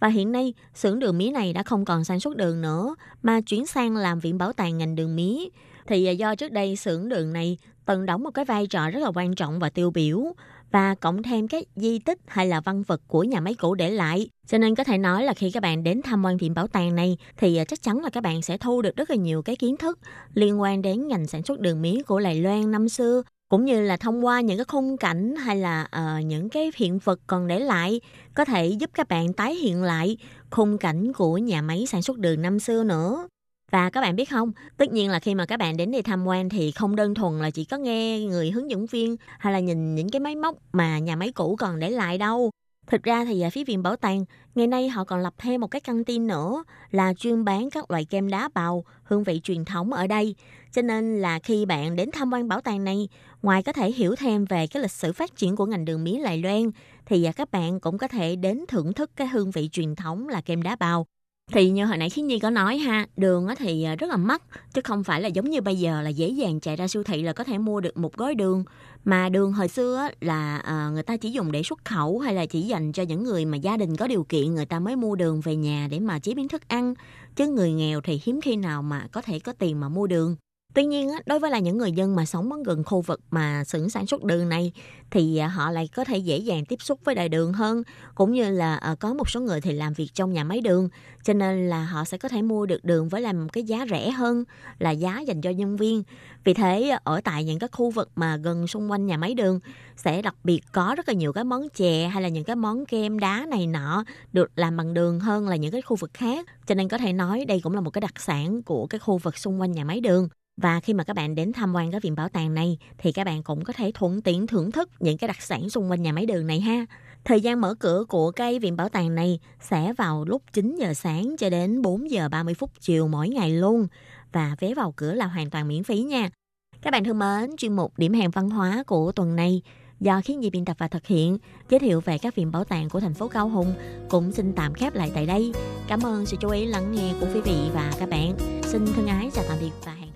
Và hiện nay, xưởng đường mía này đã không còn sản xuất đường nữa, mà chuyển sang làm viện bảo tàng ngành đường mía. Thì ờ, do trước đây xưởng đường này từng đóng một cái vai trò rất là quan trọng và tiêu biểu, và cộng thêm các di tích hay là văn vật của nhà máy cũ để lại. Cho nên có thể nói là khi các bạn đến tham quan viện bảo tàng này thì à, chắc chắn là các bạn sẽ thu được rất là nhiều cái kiến thức liên quan đến ngành sản xuất đường mía của Đài Loan năm xưa cũng như là thông qua những cái khung cảnh hay là uh, những cái hiện vật còn để lại có thể giúp các bạn tái hiện lại khung cảnh của nhà máy sản xuất đường năm xưa nữa. Và các bạn biết không, tất nhiên là khi mà các bạn đến đây tham quan thì không đơn thuần là chỉ có nghe người hướng dẫn viên hay là nhìn những cái máy móc mà nhà máy cũ còn để lại đâu. Thực ra thì ở phía viện bảo tàng, ngày nay họ còn lập thêm một cái căng tin nữa là chuyên bán các loại kem đá bào, hương vị truyền thống ở đây. Cho nên là khi bạn đến tham quan bảo tàng này, ngoài có thể hiểu thêm về cái lịch sử phát triển của ngành đường mía lài Loan, thì à, các bạn cũng có thể đến thưởng thức cái hương vị truyền thống là kem đá bào thì như hồi nãy Khiến Nhi có nói ha, đường thì à, rất là mắc, chứ không phải là giống như bây giờ là dễ dàng chạy ra siêu thị là có thể mua được một gói đường. Mà đường hồi xưa là à, người ta chỉ dùng để xuất khẩu hay là chỉ dành cho những người mà gia đình có điều kiện người ta mới mua đường về nhà để mà chế biến thức ăn. Chứ người nghèo thì hiếm khi nào mà có thể có tiền mà mua đường. Tuy nhiên, đối với là những người dân mà sống ở gần khu vực mà xưởng sản xuất đường này thì à, họ lại có thể dễ dàng tiếp xúc với đại đường hơn cũng như là à, có một số người thì làm việc trong nhà máy đường. Cho nên là họ sẽ có thể mua được đường với làm cái giá rẻ hơn là giá dành cho nhân viên. Vì thế à, ở tại những cái khu vực mà gần xung quanh nhà máy đường sẽ đặc biệt có rất là nhiều cái món chè hay là những cái món kem đá này nọ được làm bằng đường hơn là những cái khu vực khác. Cho nên có thể nói đây cũng là một cái đặc sản của cái khu vực xung quanh nhà máy đường và khi mà các bạn đến tham quan cái viện bảo tàng này thì các bạn cũng có thể thuận tiện thưởng thức những cái đặc sản xung quanh nhà máy đường này ha. Thời gian mở cửa của cái viện bảo tàng này sẽ vào lúc 9 giờ sáng cho đến 4 giờ 30 phút chiều mỗi ngày luôn. Và vé vào cửa là hoàn toàn miễn phí nha. Các bạn thân mến, chuyên mục điểm hẹn văn hóa của tuần này do khiến Nhi biên tập và thực hiện giới thiệu về các viện bảo tàng của thành phố Cao Hùng cũng xin tạm khép lại tại đây. Cảm ơn sự chú ý lắng nghe của quý vị và các bạn. Xin thân ái chào tạm biệt và hẹn